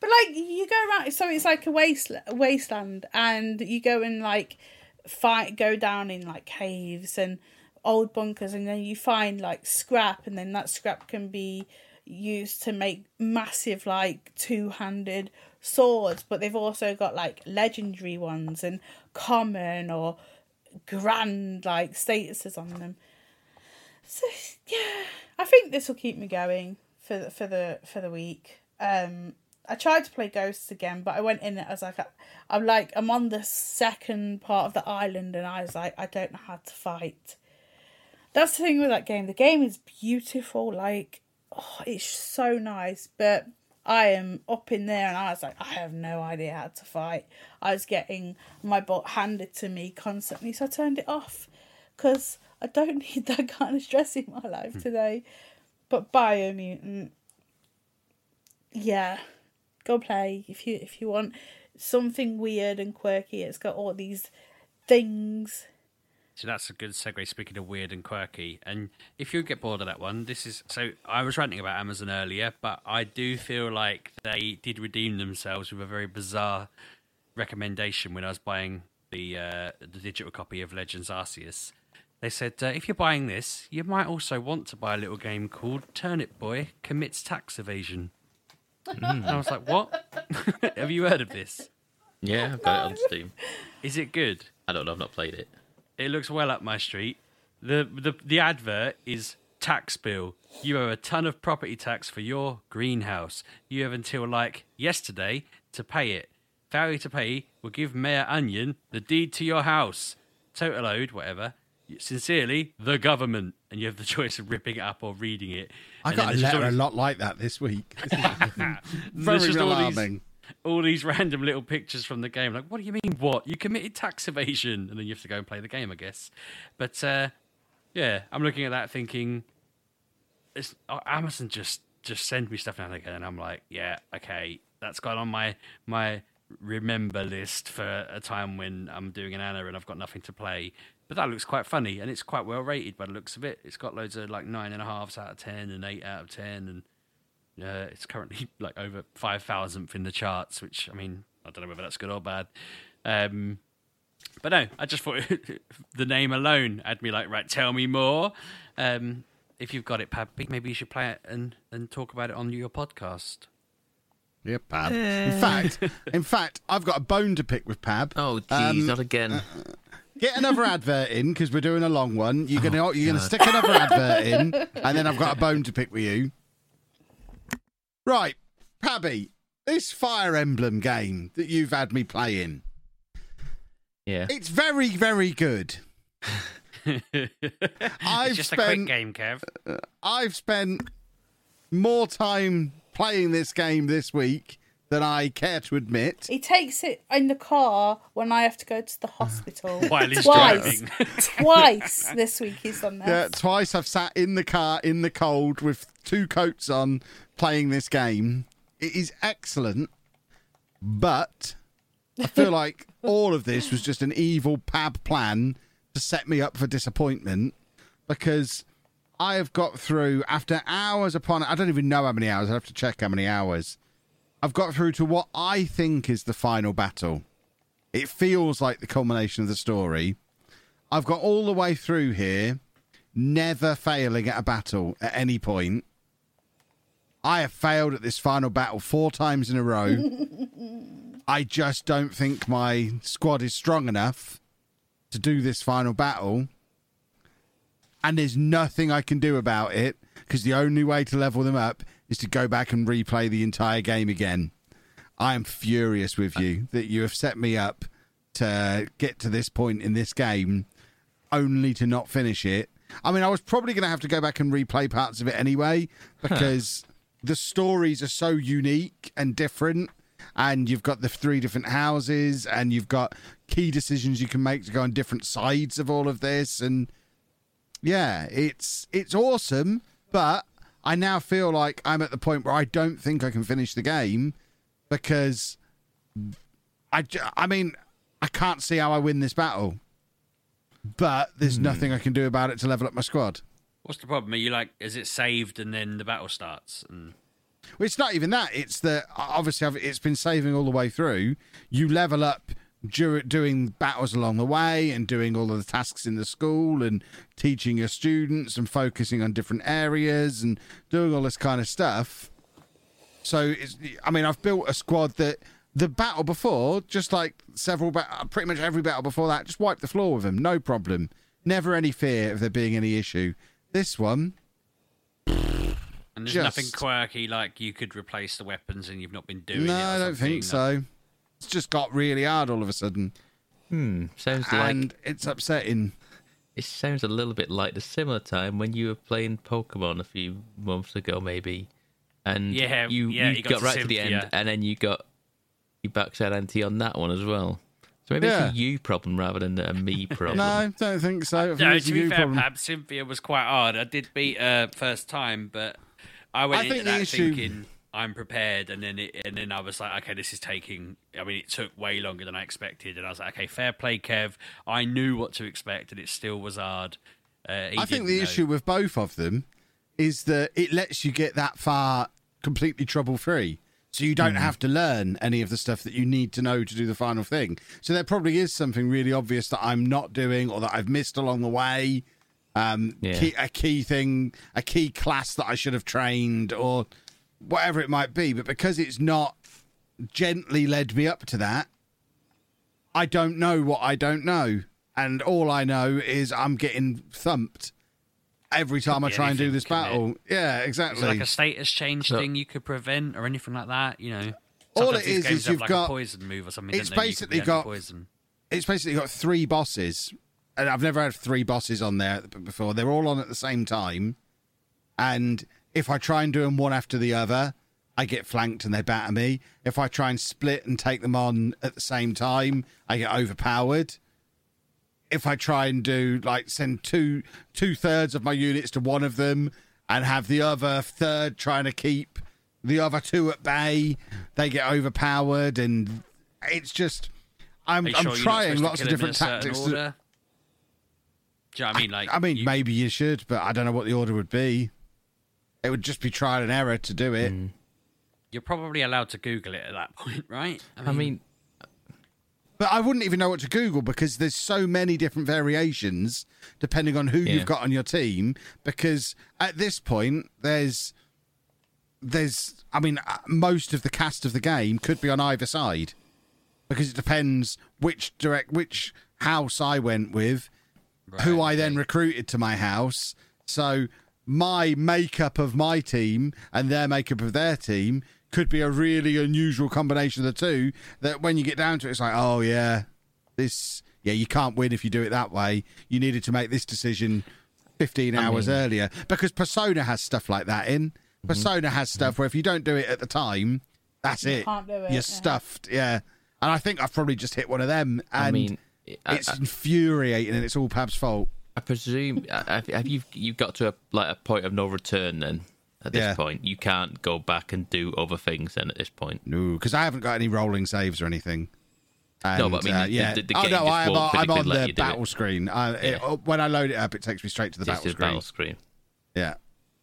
But like you go around, so it's like a waste wasteland, and you go and like fight, go down in like caves and old bunkers, and then you find like scrap, and then that scrap can be used to make massive like two handed swords. But they've also got like legendary ones and common or grand like statuses on them. So yeah, I think this will keep me going for the, for the for the week. Um, I tried to play Ghosts again, but I went in it as like I'm like I'm on the second part of the island, and I was like I don't know how to fight. That's the thing with that game. The game is beautiful, like oh, it's so nice, but I am up in there, and I was like I have no idea how to fight. I was getting my butt handed to me constantly, so I turned it off because I don't need that kind of stress in my life hmm. today. But Biomutant, yeah, go play if you if you want something weird and quirky. It's got all these things. So that's a good segue. Speaking of weird and quirky, and if you get bored of that one, this is so. I was ranting about Amazon earlier, but I do feel like they did redeem themselves with a very bizarre recommendation when I was buying the uh, the digital copy of Legends Arceus. They said uh, if you're buying this, you might also want to buy a little game called Turnip Boy Commits Tax Evasion. And I was like, what? Have you heard of this? Yeah, I've got it on Steam. Is it good? I don't know. I've not played it. It looks well up my street. The the the advert is tax bill. You owe a ton of property tax for your greenhouse. You have until like yesterday to pay it. Failure to pay will give Mayor Onion the deed to your house. Total owed, whatever. Sincerely, the government. and you have the choice of ripping it up or reading it. I And got a letter all a lot like that this week. Very just all these- alarming. All these random little pictures from the game. Like, what do you mean? What you committed tax evasion, and then you have to go and play the game, I guess. But uh, yeah, I'm looking at that thinking, it's, oh, Amazon just just send me stuff now and again, and I'm like, yeah, okay, that's gone on my my remember list for a time when I'm doing an Anna and I've got nothing to play. But that looks quite funny, and it's quite well rated by the looks of it. It's got loads of like nine and a halves out of ten and eight out of ten, and uh, it's currently like over five thousandth in the charts, which I mean, I don't know whether that's good or bad. Um, but no, I just thought the name alone had me like, right, tell me more. Um, if you've got it, Pappy, maybe you should play it and, and talk about it on your podcast. Yeah, Pab. In fact, in fact, I've got a bone to pick with Pab. Oh, jeez, Um, not again. Get another advert in because we're doing a long one. You're gonna you're gonna stick another advert in, and then I've got a bone to pick with you. Right, Pabby, this Fire Emblem game that you've had me playing, yeah. it's very very good. I've it's just a spent quick game, Kev. Uh, I've spent more time playing this game this week than I care to admit. He takes it in the car when I have to go to the hospital. While he's Twice. driving. Twice this week he's done this. Yeah, twice I've sat in the car in the cold with two coats on playing this game. It is excellent, but I feel like all of this was just an evil pab plan to set me up for disappointment because I have got through after hours upon I don't even know how many hours. I have to check how many hours. I've got through to what I think is the final battle. It feels like the culmination of the story. I've got all the way through here, never failing at a battle at any point. I have failed at this final battle four times in a row. I just don't think my squad is strong enough to do this final battle. And there's nothing I can do about it because the only way to level them up is to go back and replay the entire game again. I am furious with you that you have set me up to get to this point in this game only to not finish it. I mean, I was probably going to have to go back and replay parts of it anyway because the stories are so unique and different. And you've got the three different houses, and you've got key decisions you can make to go on different sides of all of this. And yeah, it's it's awesome, but I now feel like I'm at the point where I don't think I can finish the game because i i mean, I can't see how I win this battle. But there's hmm. nothing I can do about it to level up my squad. What's the problem? Are you like, is it saved and then the battle starts? And Well, it's not even that. It's that obviously it's been saving all the way through. You level up doing battles along the way and doing all of the tasks in the school and teaching your students and focusing on different areas and doing all this kind of stuff. So I mean, I've built a squad that the battle before, just like several, pretty much every battle before that, just wiped the floor with them, no problem. Never any fear of there being any issue. This one, and there's Just- nothing quirky like you could replace the weapons and you've not been doing it. no, I don't think something. so. It's just got really hard all of a sudden. Hmm. Sounds like and it's upsetting. it sounds a little bit like the similar time when you were playing Pokemon a few months ago, maybe, and Yeah, you yeah, you you got got, to right to the Cynthia. end, and then you got you backside anti on that one as well. So maybe Yeah. it's a you problem rather than a me problem. No, I don't think so. I think No, it's a to be you fair, problem. Pab, Cynthia was quite hard. I did beat her first time, but I went I into think that issue- thinking I'm prepared, and then it, and then I was like, okay, this is taking. I mean, it took way longer than I expected, and I was like, okay, fair play, Kev. I knew what to expect, and it still was hard. Uh, I think the know. issue with both of them is that it lets you get that far completely trouble free. So you don't have to learn any of the stuff that you need to know to do the final thing. So there probably is something really obvious that I'm not doing or that I've missed along the way. Um, Yeah. key, a key thing, a key class that I should have trained or whatever it might be. But because it's not gently led me up to that, I don't know what I don't know. And all I know is I'm getting thumped every time I try and do this couldn't it? battle. Yeah, Is exactly. it like a status change So- thing you could prevent, or anything like that? You know, All Sometimes it these is games is have you've like got- a poison move or something. it's don't they? You could basically got- poison. it's basically got three bosses and I've never had three bosses on there before. They're all on at the same time, and if I try and do them one after the other, I get flanked and they batter me. If I try and split and take them on at the same time, I get overpowered. If I try and do like send two two thirds of my units to one of them and have the other third trying to keep the other two at bay, they get overpowered, and it's just I'm Are I'm sure trying lots of kill him in different a certain tactics. to- Order? Do you know what I mean? Like, I mean, you- maybe you should, but I don't know what the order would be. It would just be trial and error to do it. Mm. you're probably allowed to Google it at that point, right? I mean, But I wouldn't even know what to Google because there's so many different variations depending on who Yeah. you've got on your team. Because at this point, there's there's I mean, uh, most of the cast of the game could be on either side because it depends which direct which house I went with, who I then recruited to my house. So my makeup of my team and their makeup of their team could be a really unusual combination of the two. That when you get down to it, it's like, oh yeah, this yeah, you can't win if you do it that way. You needed to make this decision 15 hours earlier because Persona has stuff like that in. Mm-hmm. Persona has mm-hmm. stuff where if you don't do it at the time, that's You it. can't do it, You're yeah. stuffed. Yeah. And I think I've probably just hit one of them. And I mean, I, it's I, infuriating and it's all Pab's fault. I presume have have you you've got to a like a point of no return then. At this Yeah. point, you can't go back and do other things. Then at this point, No, because I haven't got any rolling saves or anything. And, No, but I mean, uh, the- yeah. the- the oh game no, just I am, on- I'm on the battle screen. I, it- Yeah. when I load it up, it takes me straight to the battle screen. battle screen. Yeah.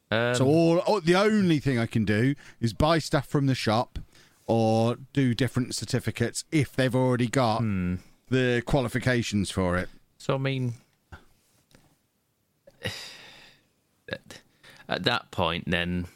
Um, So all, oh, the only thing I can do is buy stuff from the shop or do different certificates if they've already got Hmm. the qualifications for it. So I mean, at, at that point, then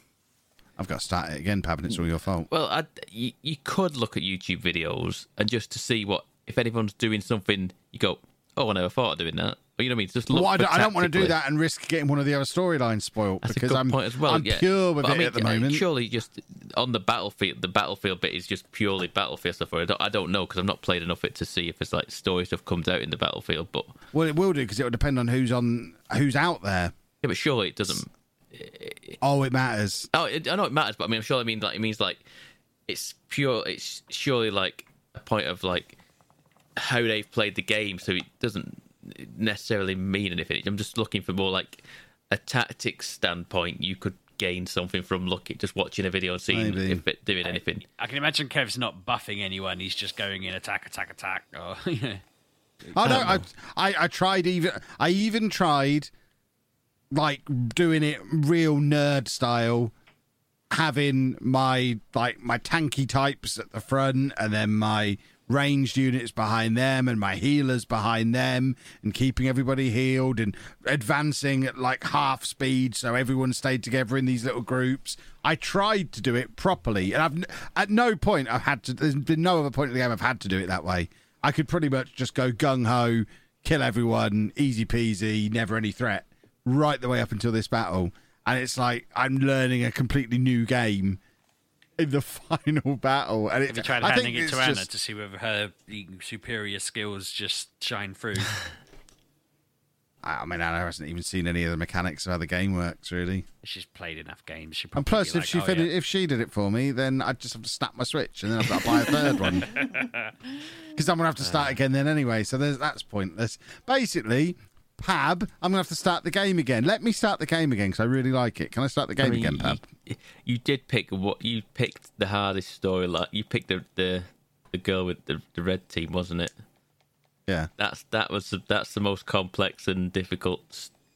I've got to start it again, Pab, and it's all your fault. well, I, you, you could look at YouTube videos and just to see what if anyone's doing something, you go, oh, I never thought of doing that. Or, you know what I mean? Just look. Well, I don't, I don't want to do that and risk getting one of the other storylines spoiled That's because a good I'm, point as well. I'm yeah. pure with But it I mean, at the moment. Surely, just on the battlefield, the battlefield bit is just purely battlefield stuff. Or I don't, I don't know because I've not played enough of it to see if it's like story stuff comes out in the battlefield. But Well, it will do because it will depend on who's on who's out there. yeah, but surely it doesn't. Oh, it matters. Oh, it, I know it matters, but I mean, I'm sure it means like it means like it's pure. It's surely like a point of like how they've played the game, so it doesn't necessarily mean anything. I'm just looking for more like a tactics standpoint. You could gain something from looking just watching a video and seeing Maybe. if it doing anything. I can imagine Kev's not buffing anyone. He's just going in attack, attack, attack. Or yeah. Oh no, I, I I tried even I even tried like doing it real nerd style, having my like my tanky types at the front and then my ranged units behind them and my healers behind them and keeping everybody healed and advancing at like half speed so everyone stayed together in these little groups. I tried to do it properly and I've at no point I've had to there's been no other point in the game I've had to do it that way. I could pretty much just go gung ho, kill everyone, easy peasy, never any threat, right the way up until this battle. And it's like I'm learning a completely new game in the final battle. And it, Have you tried I handing it to Anna just- to see whether her superior skills just shine through? I mean, Anna hasn't even seen any of the mechanics of how the game works, really. She's played enough games. She And plus, if like, she oh, yeah. if she did it for me, then I'd just have to snap my switch, and then I've got to buy a third one. Because I'm gonna have to start uh. again then anyway. So there's, that's pointless. Basically, Pab, I'm gonna have to start the game again. Let me start the game again because I really like it. Can I start the game I mean, again, Pab? You, you did pick what you picked the hardest story. Like you picked the the, the girl with the, the red team, wasn't it? Yeah. That's that was the, that's the most complex and difficult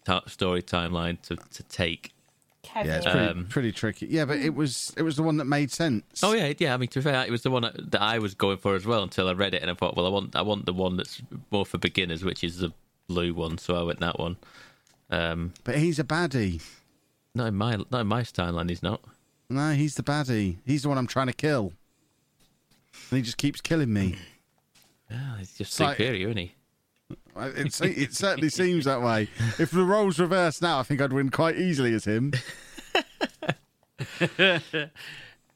st- story timeline to, to take. Kevin. Yeah, it's pretty, Um, pretty tricky. Yeah, but it was it was the one that made sense. Oh yeah, yeah. I mean, to be fair, it was the one that, that I was going for as well until I read it and I thought, well, I want I want the one that's more for beginners, which is the blue one. So I went that one. Um, But he's a baddie. No, in my not in my timeline. He's not. No, he's the baddie. He's the one I'm trying to kill. And he just keeps killing me. Oh, he's just It's like- superior, isn't he? It, se- it certainly seems that way. If the roles reversed now, I think I'd win quite easily as him.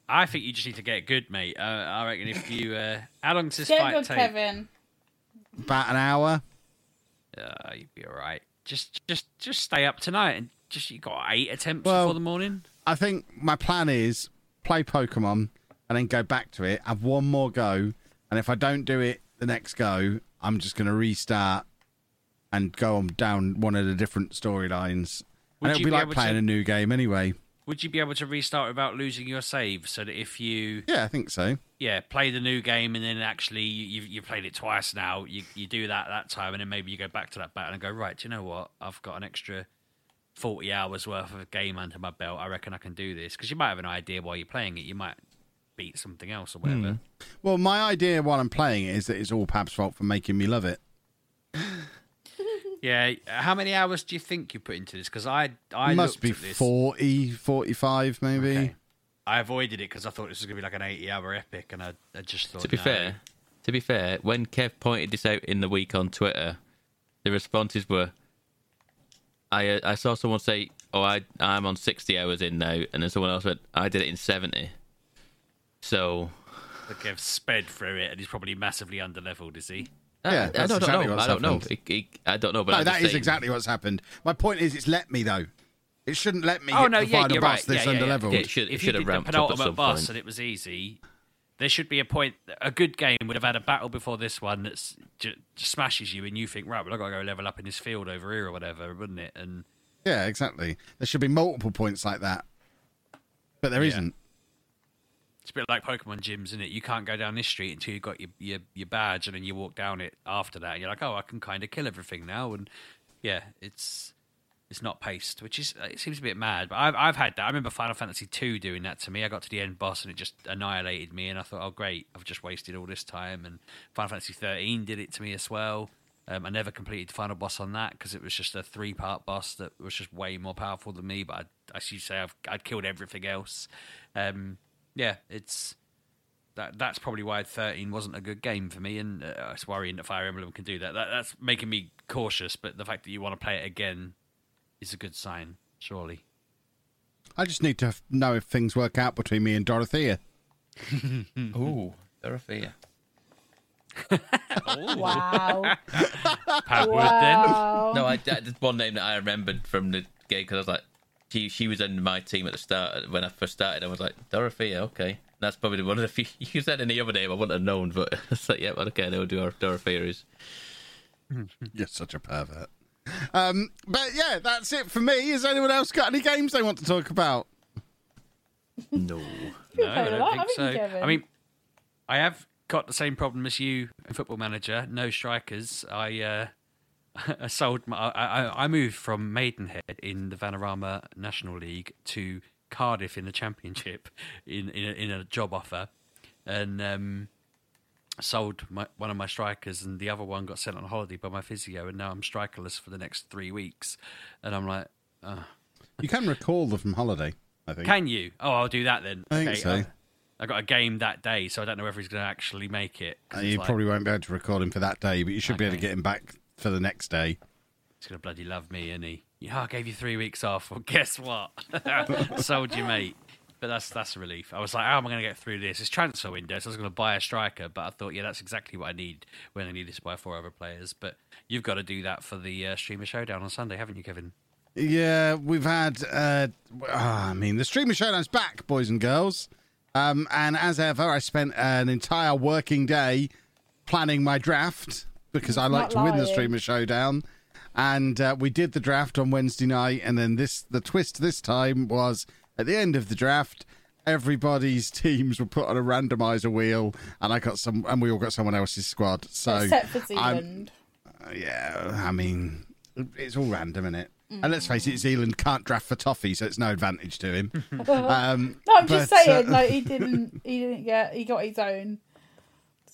I think you just need to get good, mate. Uh, I reckon if you, uh, how long does this Get fight good, take? Kevin. About an hour. Uh, you'd be all right. Just, just, just stay up tonight and just you got eight attempts Well- before the morning. I think my plan is play Pokemon and then go back to it, have one more go, and if I don't do it the next go, I'm just going to restart and go on down one of the different storylines. And it'll be be like playing to- a new game anyway. Would you be able to restart without losing your save? So that if you, Yeah, I think so. yeah, play the new game and then actually you you played it twice now, you you do that that time and then maybe you go back to that battle and go right. Do you know what? I've got an extra forty hours worth of game under my belt. I reckon I can do this because you might have an idea while you're playing it. You might beat something else or whatever. Hmm. Well, my idea while I'm playing it is that it's all Pab's fault for making me love it. Yeah. How many hours do you think you put into this? Because I I must be at this. 40, 45 maybe. Okay. I avoided it because I thought this was going to be like an 80 hour epic, and I, I just thought. To be no. fair, to be fair, when Kev pointed this out in the week on Twitter, the responses were, I uh, I saw someone say, "Oh, I I'm on sixty hours in now," and then someone else went, "I did it in 70. So the Kev sped through it, and he's probably massively underleveled, is he? Uh, I- Yeah, I, that's don't exactly know. what's I don't know. happened. It, it, I don't know. But No, I'm that saying- exactly what's happened. My point is, it's let me though. It shouldn't let me Oh, hit no, the yeah, final you're boss right. this Yeah, yeah, yeah. underleveled. Yeah, it should, it if you should have did the ramped up at penultimate some boss point. and it was easy, there should be a point. A good game would have had a battle before this one that just smashes you, and you think, right, well, I've got to go level up in this field over here or whatever, wouldn't it? And Yeah, exactly. There should be multiple points like that, but there Yeah. not It's a bit like Pokemon gyms, isn't it? You can't go down this street until you've got your, your, your badge, and then you walk down it after that. And you're like, oh, I can kind of kill everything now. And yeah, it's it's not paced, which is it seems a bit mad. But I've I've had that. I remember Final Fantasy two doing that to me. I got to the end boss and it just annihilated me, and I thought, oh great, I've just wasted all this time. And Final Fantasy thirteen did it to me as well. Um, I never completed the final boss on that because it was just a three part boss that was just way more powerful than me. But as you say, I've I'd killed everything else. Um, yeah, it's that that's probably why 13 wasn't a good game for me, and uh, it's worrying that Fire Emblem can do that. that. That's making me cautious, but the fact that you want to play it again is a good sign, surely. I just need to know if things work out between me and Dorothea. Ooh, Dorothea. Wow. Pat Wood, then. wow. No, I, that's one name that I remembered from the game because I was like, she she was in my team at the start when I first started. I was like, Dorothea, okay. That's probably one of the few. You said any other name I wouldn't have known, but it's like, yeah, okay, I know who Dor- Dorothea is. You're such a pervert. Um, but yeah, that's it for me. Has anyone else got any games they want to talk about? No. No, I don't lot, think so. you, I mean, I have got the same problem as you, in Football Manager. No strikers. I uh, I sold. My, I, I moved from Maidenhead in the Vanarama National League to Cardiff in the Championship in in a, in a job offer, and um, sold my, one of my strikers, and the other one got sent on holiday by my physio, and now I'm strikerless for the next three weeks, and I'm like. Uh, You can recall them from holiday. I think. can you? Oh, I'll do that then. I think Okay, so. uh, I got a game that day, so I don't know whether he's going to actually make it. Uh, you like, probably won't be able to record him for that day, but you should be able to get him back for the next day. He's to bloody love me, and he. Yeah, I gave you three weeks off. Well, guess what? Sold you, mate. But that's that's a relief. I was like, how am I to get through this? It's transfer window, so I was to buy a striker, but I thought, yeah, that's exactly what I need when I need this to buy four other players. But you've got to do that for the uh, streamer showdown on Sunday, haven't you, Kevin? Yeah, we've had. Uh, ah, I mean, the streamer showdown's back, boys and girls. Um, and as ever, I spent an entire working day planning my draft because I like to win the streamer showdown. And uh, we did the draft on Wednesday night, and then this the twist this time was at the end of the draft. Everybody's teams were put on a randomizer wheel, and I got some, and we all got someone else's squad. So Except for Zealand. yeah, I mean, it's all random, isn't it? And let's face it, Zealand can't draft for toffee, so it's no advantage to him. um, No, I'm just but, uh, saying, like he didn't, he didn't get, he got his own.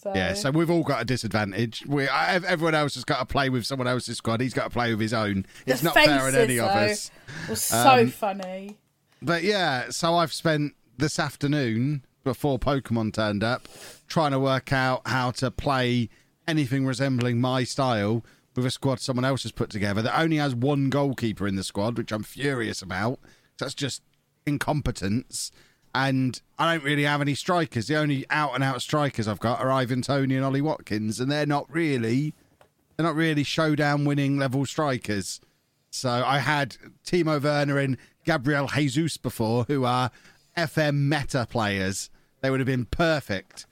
So yeah, so we've all got a disadvantage. We I, everyone else has got to play with someone else's squad. He's got to play with his own. The It's not fair on any of us. was so Um, funny. But yeah, so I've spent this afternoon before Pokemon turned up trying to work out how to play anything resembling my style with a squad someone else has put together that only has one goalkeeper in the squad, which I'm furious about. That's just incompetence. And I don't really have any strikers. The only out and out strikers I've got are Ivan Toney and Ollie Watkins, and they're not really They're not really showdown winning level strikers. So I had Timo Werner and Gabriel Jesus before, who are FM meta players. They would have been perfect.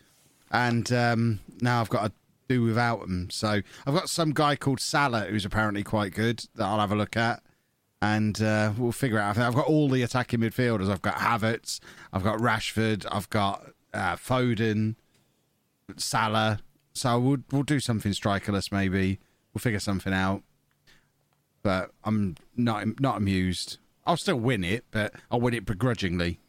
And um, now I've got to do without them. So I've got some guy called Salah who's apparently quite good that I'll have a look at. And uh, we'll figure out. I've got all the attacking midfielders. I've got Havertz, I've got Rashford, I've got uh, Foden, Salah. So we'll we'll do something strikerless. Maybe we'll figure something out. But I'm not not amused. I'll still win it, but I'll win it begrudgingly.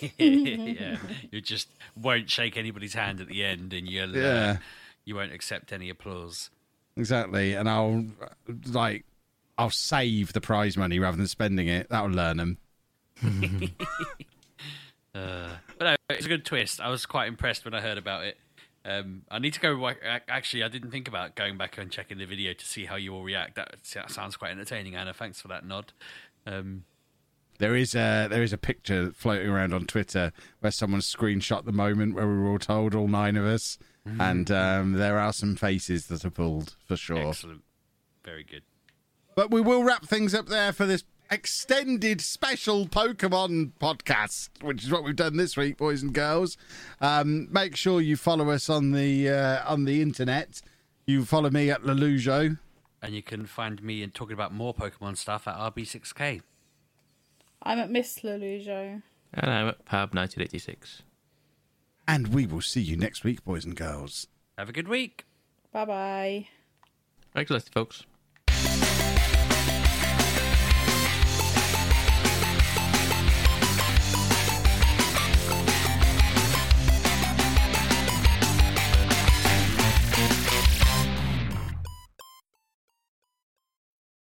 yeah, you just won't shake anybody's hand at the end, and you'll Yeah. uh, you won't accept any applause. Exactly, and I'll like I'll save the prize money rather than spending it. That'll learn them. Uh, but no, it's a good twist. I was quite impressed when I heard about it. Um, I need to go. Actually, I didn't think about going back and checking the video to see how you all react. That sounds quite entertaining, Anna. Thanks for that nod. Um, There is a there is a picture floating around on Twitter where someone screenshot the moment where we were all told, all nine of us, and um, there are some faces that are pulled for sure. excellent, very good. But we will wrap things up there for this extended special Pokemon podcast, which is what we've done this week, boys and girls. Um, make sure you follow us on the uh, on the internet. You follow me at Lollujo. And you can find me and talking about more Pokemon stuff at RB6K. I'm at Miss Lollujo. And I'm at Pab 1986. And we will see you next week, boys and girls. Have a good week. Bye bye. Thanks, folks.